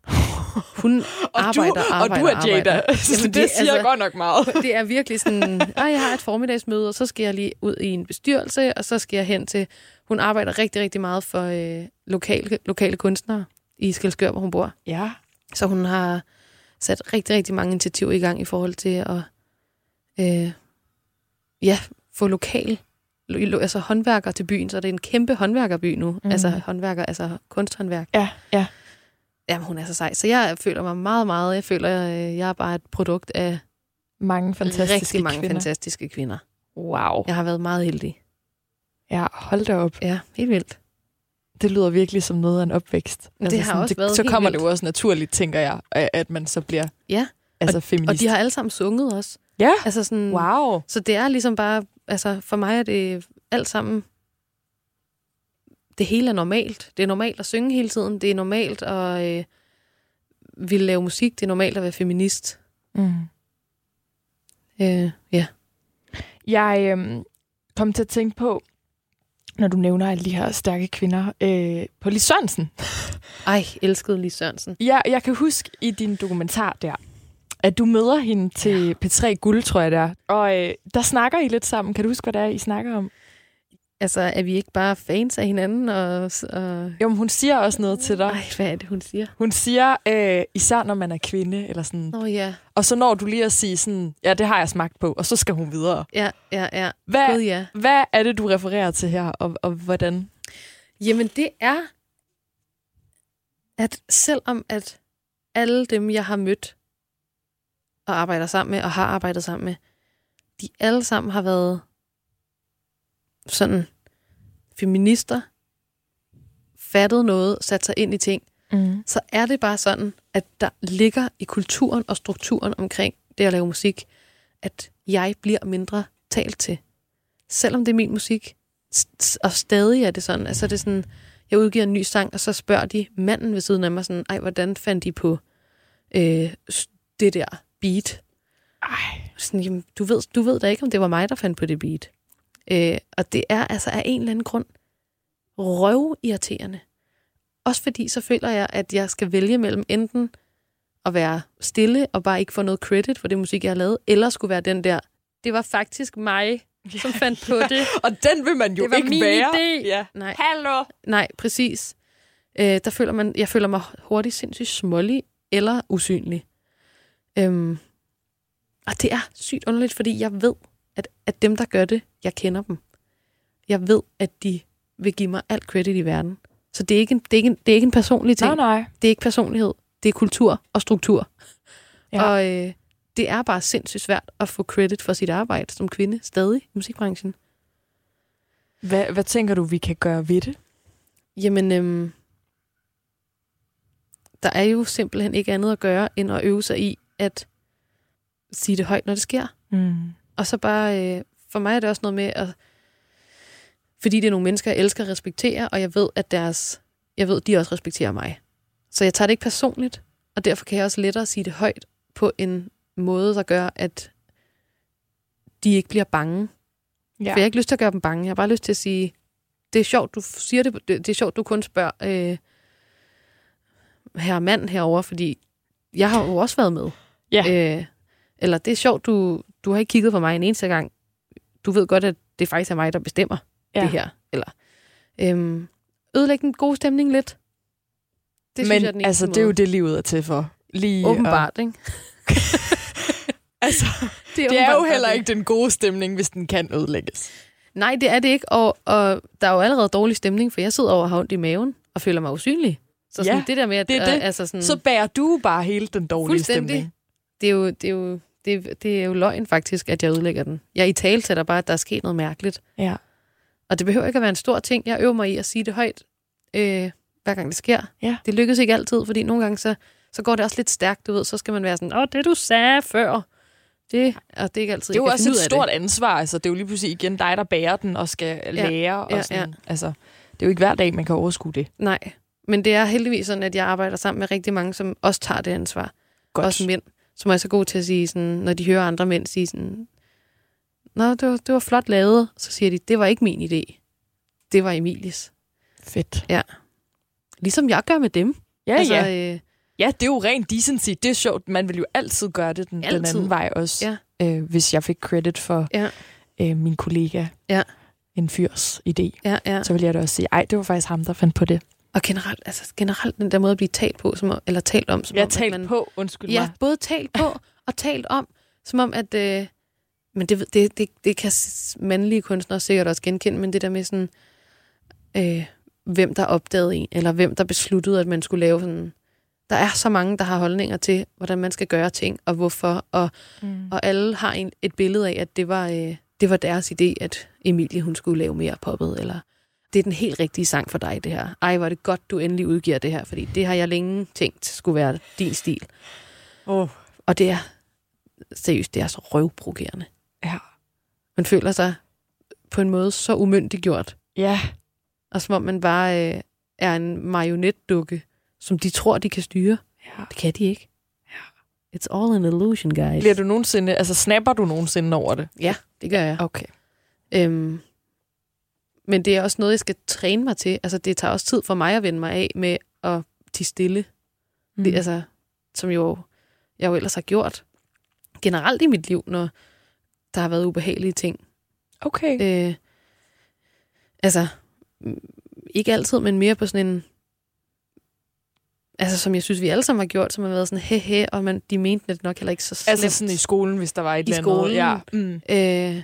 Hun (laughs) arbejder, du, arbejder, og du er Jada. arbejder. (laughs) Så Jamen, det, det siger altså, godt nok meget. (laughs) det er virkelig sådan, at jeg har et formiddagsmøde, og så skal jeg lige ud i en bestyrelse, og så skal jeg hen til... Hun arbejder rigtig, rigtig meget for øh, lokale, lokale kunstnere i Skelskør, hvor hun bor. Ja. Så hun har sat rigtig, rigtig mange initiativer i gang i forhold til at øh, ja, få lokal lo- altså håndværkere til byen, så det er en kæmpe håndværkerby nu. Mm. Altså håndværker, altså kunsthåndværk. Ja, ja. Jamen, hun er så sej. Så jeg føler mig meget, meget, jeg føler, øh, jeg er bare et produkt af Mange fantastiske rigtig mange kvinder. fantastiske kvinder. Wow. Jeg har været meget heldig. Ja, hold da op. Ja, helt vildt. Det lyder virkelig som noget af en opvækst. Altså Det har også det, været Så kommer vildt. det jo også naturligt, tænker jeg, at man så bliver Ja, altså feminist. og de har alle sammen sunget også. Ja, Altså sådan, wow. Så det er ligesom bare, altså for mig er det alt sammen, det hele er normalt. Det er normalt at synge hele tiden. Det er normalt at øh, ville lave musik. Det er normalt at være feminist. Mm. Øh, ja. Jeg øhm, kom til at tænke på, når du nævner alle de her stærke kvinder, øh, på Lis Sørensen. (laughs) Ej, elskede Lis Sørensen. Ja, jeg kan huske i din dokumentar der, at du møder hende til P3 Guld, tror jeg det er. Og øh, der snakker I lidt sammen. Kan du huske, hvad det er, I snakker om? Altså, er vi ikke bare fans af hinanden? Og, og... Jo, men hun siger også noget til dig. Ej, hvad er det, hun siger? Hun siger, øh, især når man er kvinde, eller sådan. Nå ja, Og så når du lige at sige sådan, ja, det har jeg smagt på, og så skal hun videre. ja, ja, ja. Hvad, Gud ja. hvad er det, du refererer til her, og, og hvordan? Jamen, det er, at selvom at alle dem, jeg har mødt og arbejder sammen med, og har arbejdet sammen med, de alle sammen har været sådan feminister, fattet noget, sat sig ind i ting, Mm. så er det bare sådan, at der ligger i kulturen og strukturen omkring det at lave musik, at jeg bliver mindre talt til. Selvom det er min musik, og stadig er det sådan, altså det er sådan, jeg udgiver en ny sang, og så spørger de manden ved siden af mig sådan, ej, hvordan fandt de på øh, det der beat? Ej. Sådan, jamen, du ved, du ved da ikke, om det var mig, der fandt på det beat. Øh, og det er altså af en eller anden grund røvirriterende. Også fordi så føler jeg, at jeg skal vælge mellem enten at være stille og bare ikke få noget credit for det musik, jeg har lavet, eller skulle være den der, det var faktisk mig, som (laughs) fandt på det. Og den vil man jo Det var ikke min være. idé. Ja. Nej, Hallo. nej, præcis. Øh, der føler man, jeg føler mig hurtigt sindssygt smålig eller usynlig. Øhm, og det er sygt underligt, fordi jeg ved, at, at dem, der gør det, jeg kender dem. Jeg ved, at de vil give mig alt credit i verden. Så det er ikke en, det er ikke en, det er ikke en personlig ting. Nej, nej. Det er ikke personlighed. Det er kultur og struktur. Ja. Og øh, det er bare sindssygt svært at få credit for sit arbejde som kvinde stadig i musikbranchen. Hvad, hvad tænker du, vi kan gøre ved det? Jamen, øhm, der er jo simpelthen ikke andet at gøre, end at øve sig i at sige det højt, når det sker. Mm. Og så bare, øh, for mig er det også noget med, at, fordi det er nogle mennesker, jeg elsker at respektere, og jeg ved, at deres, jeg ved, de også respekterer mig. Så jeg tager det ikke personligt, og derfor kan jeg også lettere sige det højt på en måde, der gør, at de ikke bliver bange. Ja. For jeg har ikke lyst til at gøre dem bange. Jeg har bare lyst til at sige, det er sjovt, du siger det, det, er sjovt, du kun spørger øh, herre mand herover, fordi jeg har jo også været med. Ja. Øh, eller det er sjovt, du, du har ikke kigget på mig en eneste gang. Du ved godt, at det faktisk er mig, der bestemmer Ja. det her. Eller øhm, ødelægge den gode stemning lidt. Det Men jeg er den altså, eneste det er jo måde. det, livet er til for. Lige Åbenbart, ikke? (laughs) altså, (laughs) det er åbenbart jo bare heller det. ikke den gode stemning, hvis den kan ødelægges. Nej, det er det ikke, og, og der er jo allerede dårlig stemning, for jeg sidder over og har ondt i maven og føler mig usynlig. Så sådan, Ja, det der med, at det er det. Øh, altså sådan, Så bærer du bare hele den dårlige stemning. det er jo, det er jo, det er, det er jo løgn faktisk, at jeg ødelægger den. Jeg i tale sætter bare, at der er sket noget mærkeligt. Ja. Og det behøver ikke at være en stor ting. Jeg øver mig i at sige det højt. øh, hver gang det sker. Ja. Det lykkes ikke altid, fordi nogle gange så, så går det også lidt stærkt, du ved. Så skal man være sådan, åh, det du sagde før, det, og det er ikke altid, Det er jo også et stort ansvar. Altså, det er jo lige pludselig igen dig, der bærer den og skal lære. ja, og sådan. Altså, det er jo ikke hver dag, man kan overskue det. det. Nej, men det er heldigvis sådan, at jeg arbejder sammen med rigtig mange, som også tager det ansvar. Godt. Også mænd, som er så gode til at sige, sådan, når de hører andre mænd sige sådan, Nå, det var, det var flot lavet. Så siger de, det var ikke min idé. Det var Emilies. Fedt. Ligesom jeg gør med dem. Ja, altså, ja. Øh, Ja, det er jo rent decency. Det er sjovt. Man vil jo altid gøre det den, den Altid. anden vej også. Ja. Øh, hvis jeg fik credit for Ja. øh, min kollega. Ja. En fyrs idé. ja, ja. Så vil jeg da også sige, ej, det var faktisk ham, der fandt på det. Og generelt, altså generelt den der måde at blive talt på, som, om- eller talt om. Som Jeg om, talt man, på, undskyld Ja, mig. både talt på (laughs) og talt om, som om at... Øh, men det, det, det, det kan mandlige kunstnere sikkert også genkende, men det der med sådan, øh, hvem der opdagede en, eller hvem der besluttede, at man skulle lave sådan... Der er så mange, der har holdninger til, hvordan man skal gøre ting, og hvorfor, og, Mm. og alle har en, et billede af, at det var, øh, det var deres idé, at Emilie hun skulle lave mere poppet, eller det er den helt rigtige sang for dig, det her. Ej, hvor er det godt, du endelig udgiver det her, fordi det har jeg længe tænkt skulle være din stil. Oh. Og det er seriøst, det er så røvprovokerende. Ja. Man føler sig på en måde så umyndiggjort, Ja. og som om man bare øh, er en marionetdukke, som de tror, de kan styre. ja. Det kan de ikke. It's all an illusion, guys. Bliver du nogensinde, altså snapper du nogensinde over det? Ja, det gør jeg. Okay. Øhm, men det er også noget, jeg skal træne mig til. Altså, det tager også tid for mig at vende mig af med at tige stille. Mm. Det, altså, som jo, jeg jo ellers har gjort generelt i mit liv, når der har været ubehagelige ting. okay. Øh, altså, mm, ikke altid, men mere på sådan en... Altså, som jeg synes, vi alle sammen har gjort, som har været sådan, he he, og man, de mente det nok heller ikke så slemt. Altså sådan i skolen, hvis der var et I eller andet. skolen? Ja. Mm. Øh,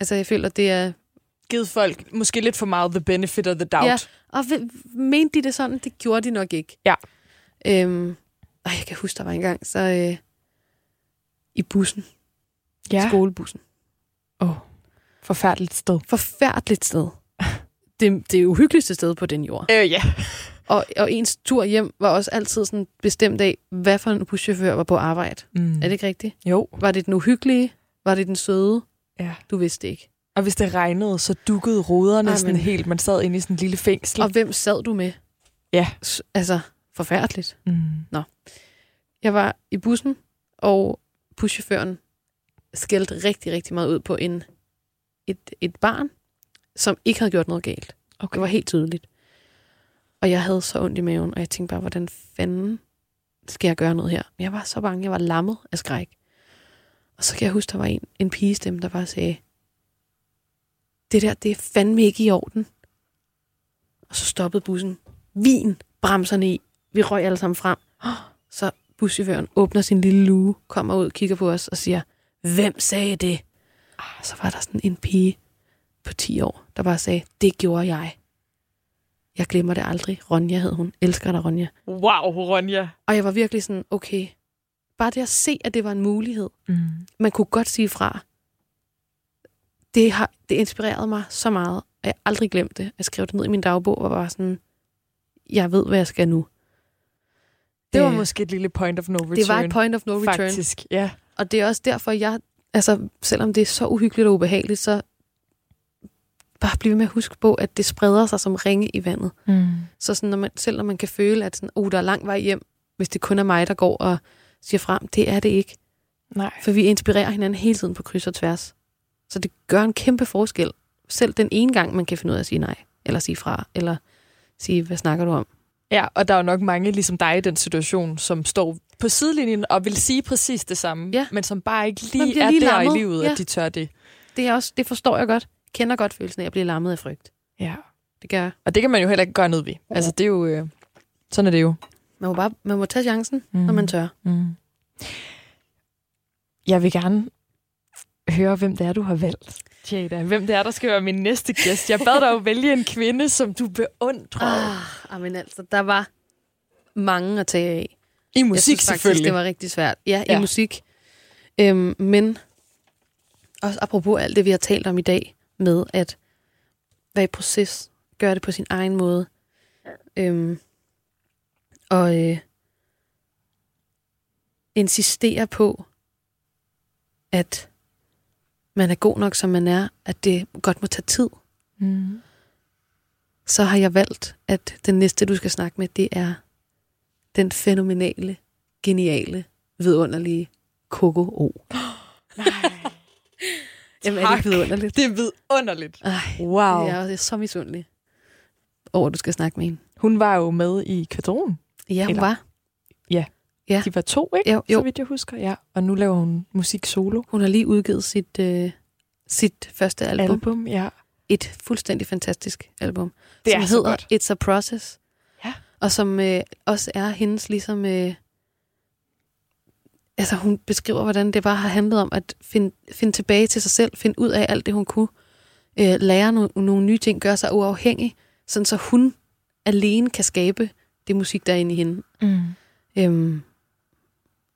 altså, jeg føler, det er... Givet folk måske lidt for meget the benefit of the doubt. Ja. Og mente de det sådan? Det gjorde de nok ikke. Ja. Øhm, ej, jeg kan huske, der var en gang, så øh, i bussen, ja. skolebussen. Oh. Forfærdeligt sted. Forfærdeligt sted. (laughs) Det, det uhyggeligste sted på den jord. Øh, ja. (laughs) Og, og ens tur hjem var også altid sådan bestemt af, hvad for en buschauffør var på arbejde. Mm. Er det ikke rigtigt? Jo. Var det den uhyggelige? Var det den søde? Ja. Du vidste ikke. Og hvis det regnede, så dukkede ruderne Ej, sådan helt. Man sad inde i sådan en lille fængsel. Og hvem sad du med? Ja. S- Altså, forfærdeligt. Mm. Jeg var i bussen, og buschaufføren skældte rigtig, rigtig meget ud på en, et, et barn, som ikke havde gjort noget galt. Okay. Det var helt tydeligt. Og jeg havde så ondt i maven, og jeg tænkte bare, hvordan fanden skal jeg gøre noget her? Jeg var så bange, jeg var lammet af skræk. Og så kan jeg huske, der var en, en pigestemme, der bare sagde, det der, det er fandme ikke i orden. Og så stoppede bussen. Vin, bremserne i. Vi røg alle sammen frem. Så buschaufføren åbner sin lille luge, kommer ud, kigger på os og siger, hvem sagde det? Og så var der sådan en pige på 10 år, der bare sagde, det gjorde jeg. Jeg glemmer det aldrig. Ronja hed hun. Elsker dig, Ronja. Wow, Ronja. Og jeg var virkelig sådan, okay. Bare det at se, at det var en mulighed. Mm. Man kunne godt sige fra. Det, har, det inspirerede mig så meget, og jeg har aldrig glemt det. Jeg skrev det ned i min dagbog og var sådan, jeg ved, hvad jeg skal nu. Det var Øh, måske et lille point of no return. Det var et point of no return. Faktisk, ja. Og det er også derfor, jeg, altså, selvom det er så uhyggeligt og ubehageligt, så bare blive med at huske på, at det spreder sig som ringe i vandet. Mm. Så sådan, når man, selv når man kan føle, at sådan, oh, der er lang vej hjem, hvis det kun er mig, der går og siger frem, det er det ikke. Nej. For vi inspirerer hinanden hele tiden på kryds og tværs. Så det gør en kæmpe forskel. Selv den ene gang, man kan finde ud af at sige nej, eller sige fra, eller sige, hvad snakker du om? Ja, og der er jo nok mange ligesom dig i den situation, som står på sidelinjen og vil sige præcis det samme, Ja. men som bare ikke lige bliver er lige der lammet. i livet, Ja. at de tør det. Det, er også, det forstår jeg godt. Kender godt følelsen af at blive lammet af frygt. Ja. Det gør jeg. Og det kan man jo heller ikke gøre noget ved. Altså, det er jo... Øh, sådan er det jo. Man må, bare, man må tage chancen. Mm. når man tør. Mm. Jeg vil gerne høre, hvem det er, du har valgt. Jada, hvem det er, der skal være min næste gæst. Jeg bad dig jo vælge en kvinde, som du beundrer. Ah, men altså, der var mange at tage af. I Jeg musik synes faktisk, selvfølgelig. det var rigtig svært. Ja, i Ja. musik. Øhm, men også apropos alt det, vi har talt om i dag, med at være i proces, gøre det på sin egen måde. Øhm, og øh, insistere på, at man er god nok, som man er, at det godt må tage tid, Mm. så har jeg valgt, at den næste, du skal snakke med, det er den fænomenale, geniale, vidunderlige Coco O. (gasps) Jamen, er det vidunderligt? Det er vidunderligt. Ej, Wow. jeg er så misundelig over, at du skal snakke med hende. Hun var jo med i Kvadron. Ja, hun Eller- var. Ja. De var to, ikke? Jo, jo. Så vidt jeg husker, ja. Og nu laver hun musik solo. Hun har lige udgivet sit, øh, sit første album. album. Ja. Et fuldstændig fantastisk album. Det som er så hedder godt. It's a Process. Ja. Og som øh, også er hendes ligesom... Øh, altså hun beskriver, hvordan det bare har handlet om at finde, finde tilbage til sig selv, finde ud af alt det, hun kunne, øh, lære no, nogle nye ting, gøre sig uafhængig, sådan så hun alene kan skabe det musik, der er inde i hende. Mm. Øhm,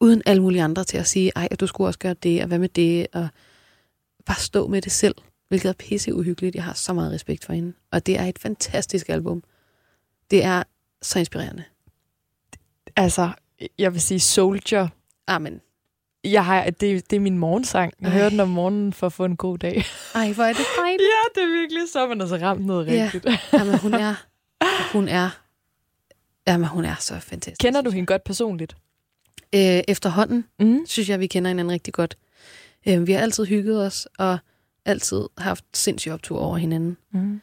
uden alle mulige andre til at sige, ej, du skulle også gøre det, og hvad med det, og bare stå med det selv, hvilket er pisse uhyggeligt. Jeg har så meget respekt for hende. Og det er et fantastisk album. Det er så inspirerende. Altså, jeg vil sige Soldier. Amen. Jeg har, det, det er min morgensang. Jeg Ej. hører den om morgenen for at få en god dag. Ej, hvor er det dejligt. ja, det er virkelig så, man altså ramt noget Ja. rigtigt. Jamen, hun er, hun er, jamen, hun er så fantastisk. Kender du hende godt personligt? Øh, efterhånden Mm. synes jeg, vi kender hinanden rigtig godt. Øh, vi har altid hygget os, og altid haft sindssyg optur over hinanden. Mm.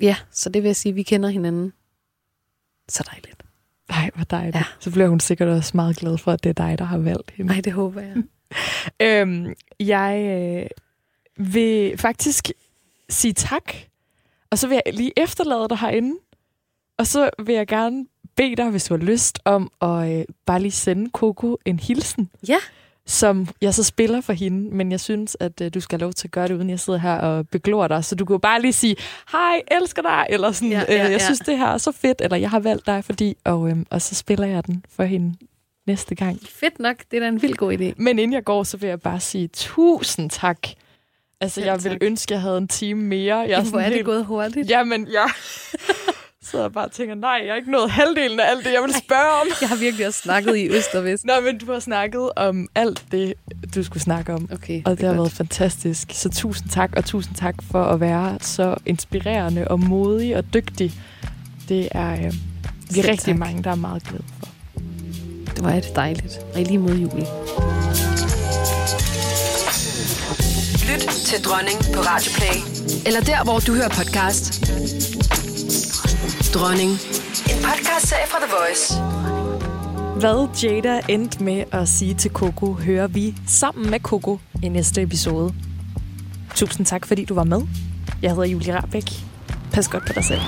Ja, så det vil jeg sige, vi kender hinanden. Så dejligt. Ej, hvor dejligt. Ja. Så bliver hun sikkert også meget glad for, at det er dig, der har valgt hende. Nej, det håber jeg. (laughs) Øhm, jeg øh, vil faktisk sige tak, og så vil jeg lige efterlade dig herinde. Og så vil jeg gerne bede dig, hvis du har lyst, om at øh, bare lige sende Coco en hilsen, Ja. som jeg så spiller for hende. Men jeg synes, at øh, du skal have lov til at gøre det, uden jeg sidder her og beglor dig. Så du kan bare lige sige, hej, elsker dig, eller sådan, Ja, ja, ja, øh, jeg ja. synes, det her er så fedt, eller jeg har valgt dig, fordi, og, øh, og så spiller jeg den for hende næste gang. Fedt nok. Det er da en vild god idé. Men inden jeg går, så vil jeg bare sige tusind tak. Altså, Selv jeg vil tak. ønske, jeg havde en time mere. Jeg Jamen, hvor er det helt... gået hurtigt. Jamen, jeg (laughs) sidder og bare tænker, nej, jeg har ikke nået halvdelen af alt det, jeg vil spørge om. Jeg har virkelig også snakket i øst og vest. Nå, men du har snakket om alt det, du skulle snakke om. Okay, Og det, har godt. været fantastisk. Så tusind tak, og tusind tak for at være så inspirerende og modig og dygtig. Det er øh, vi er rigtig tak. mange, der er meget glade for. Det var det dejligt. Og lige mod Julie. Lyt til Dronning på Radio Play. Eller der, hvor du hører podcast. Dronning. En podcastserie fra The Voice. Hvad Jada endte med at sige til Coco, hører vi sammen med Coco i næste episode. Tusind tak, fordi du var med. Jeg hedder Julie Rabeck. Pas godt på dig selv.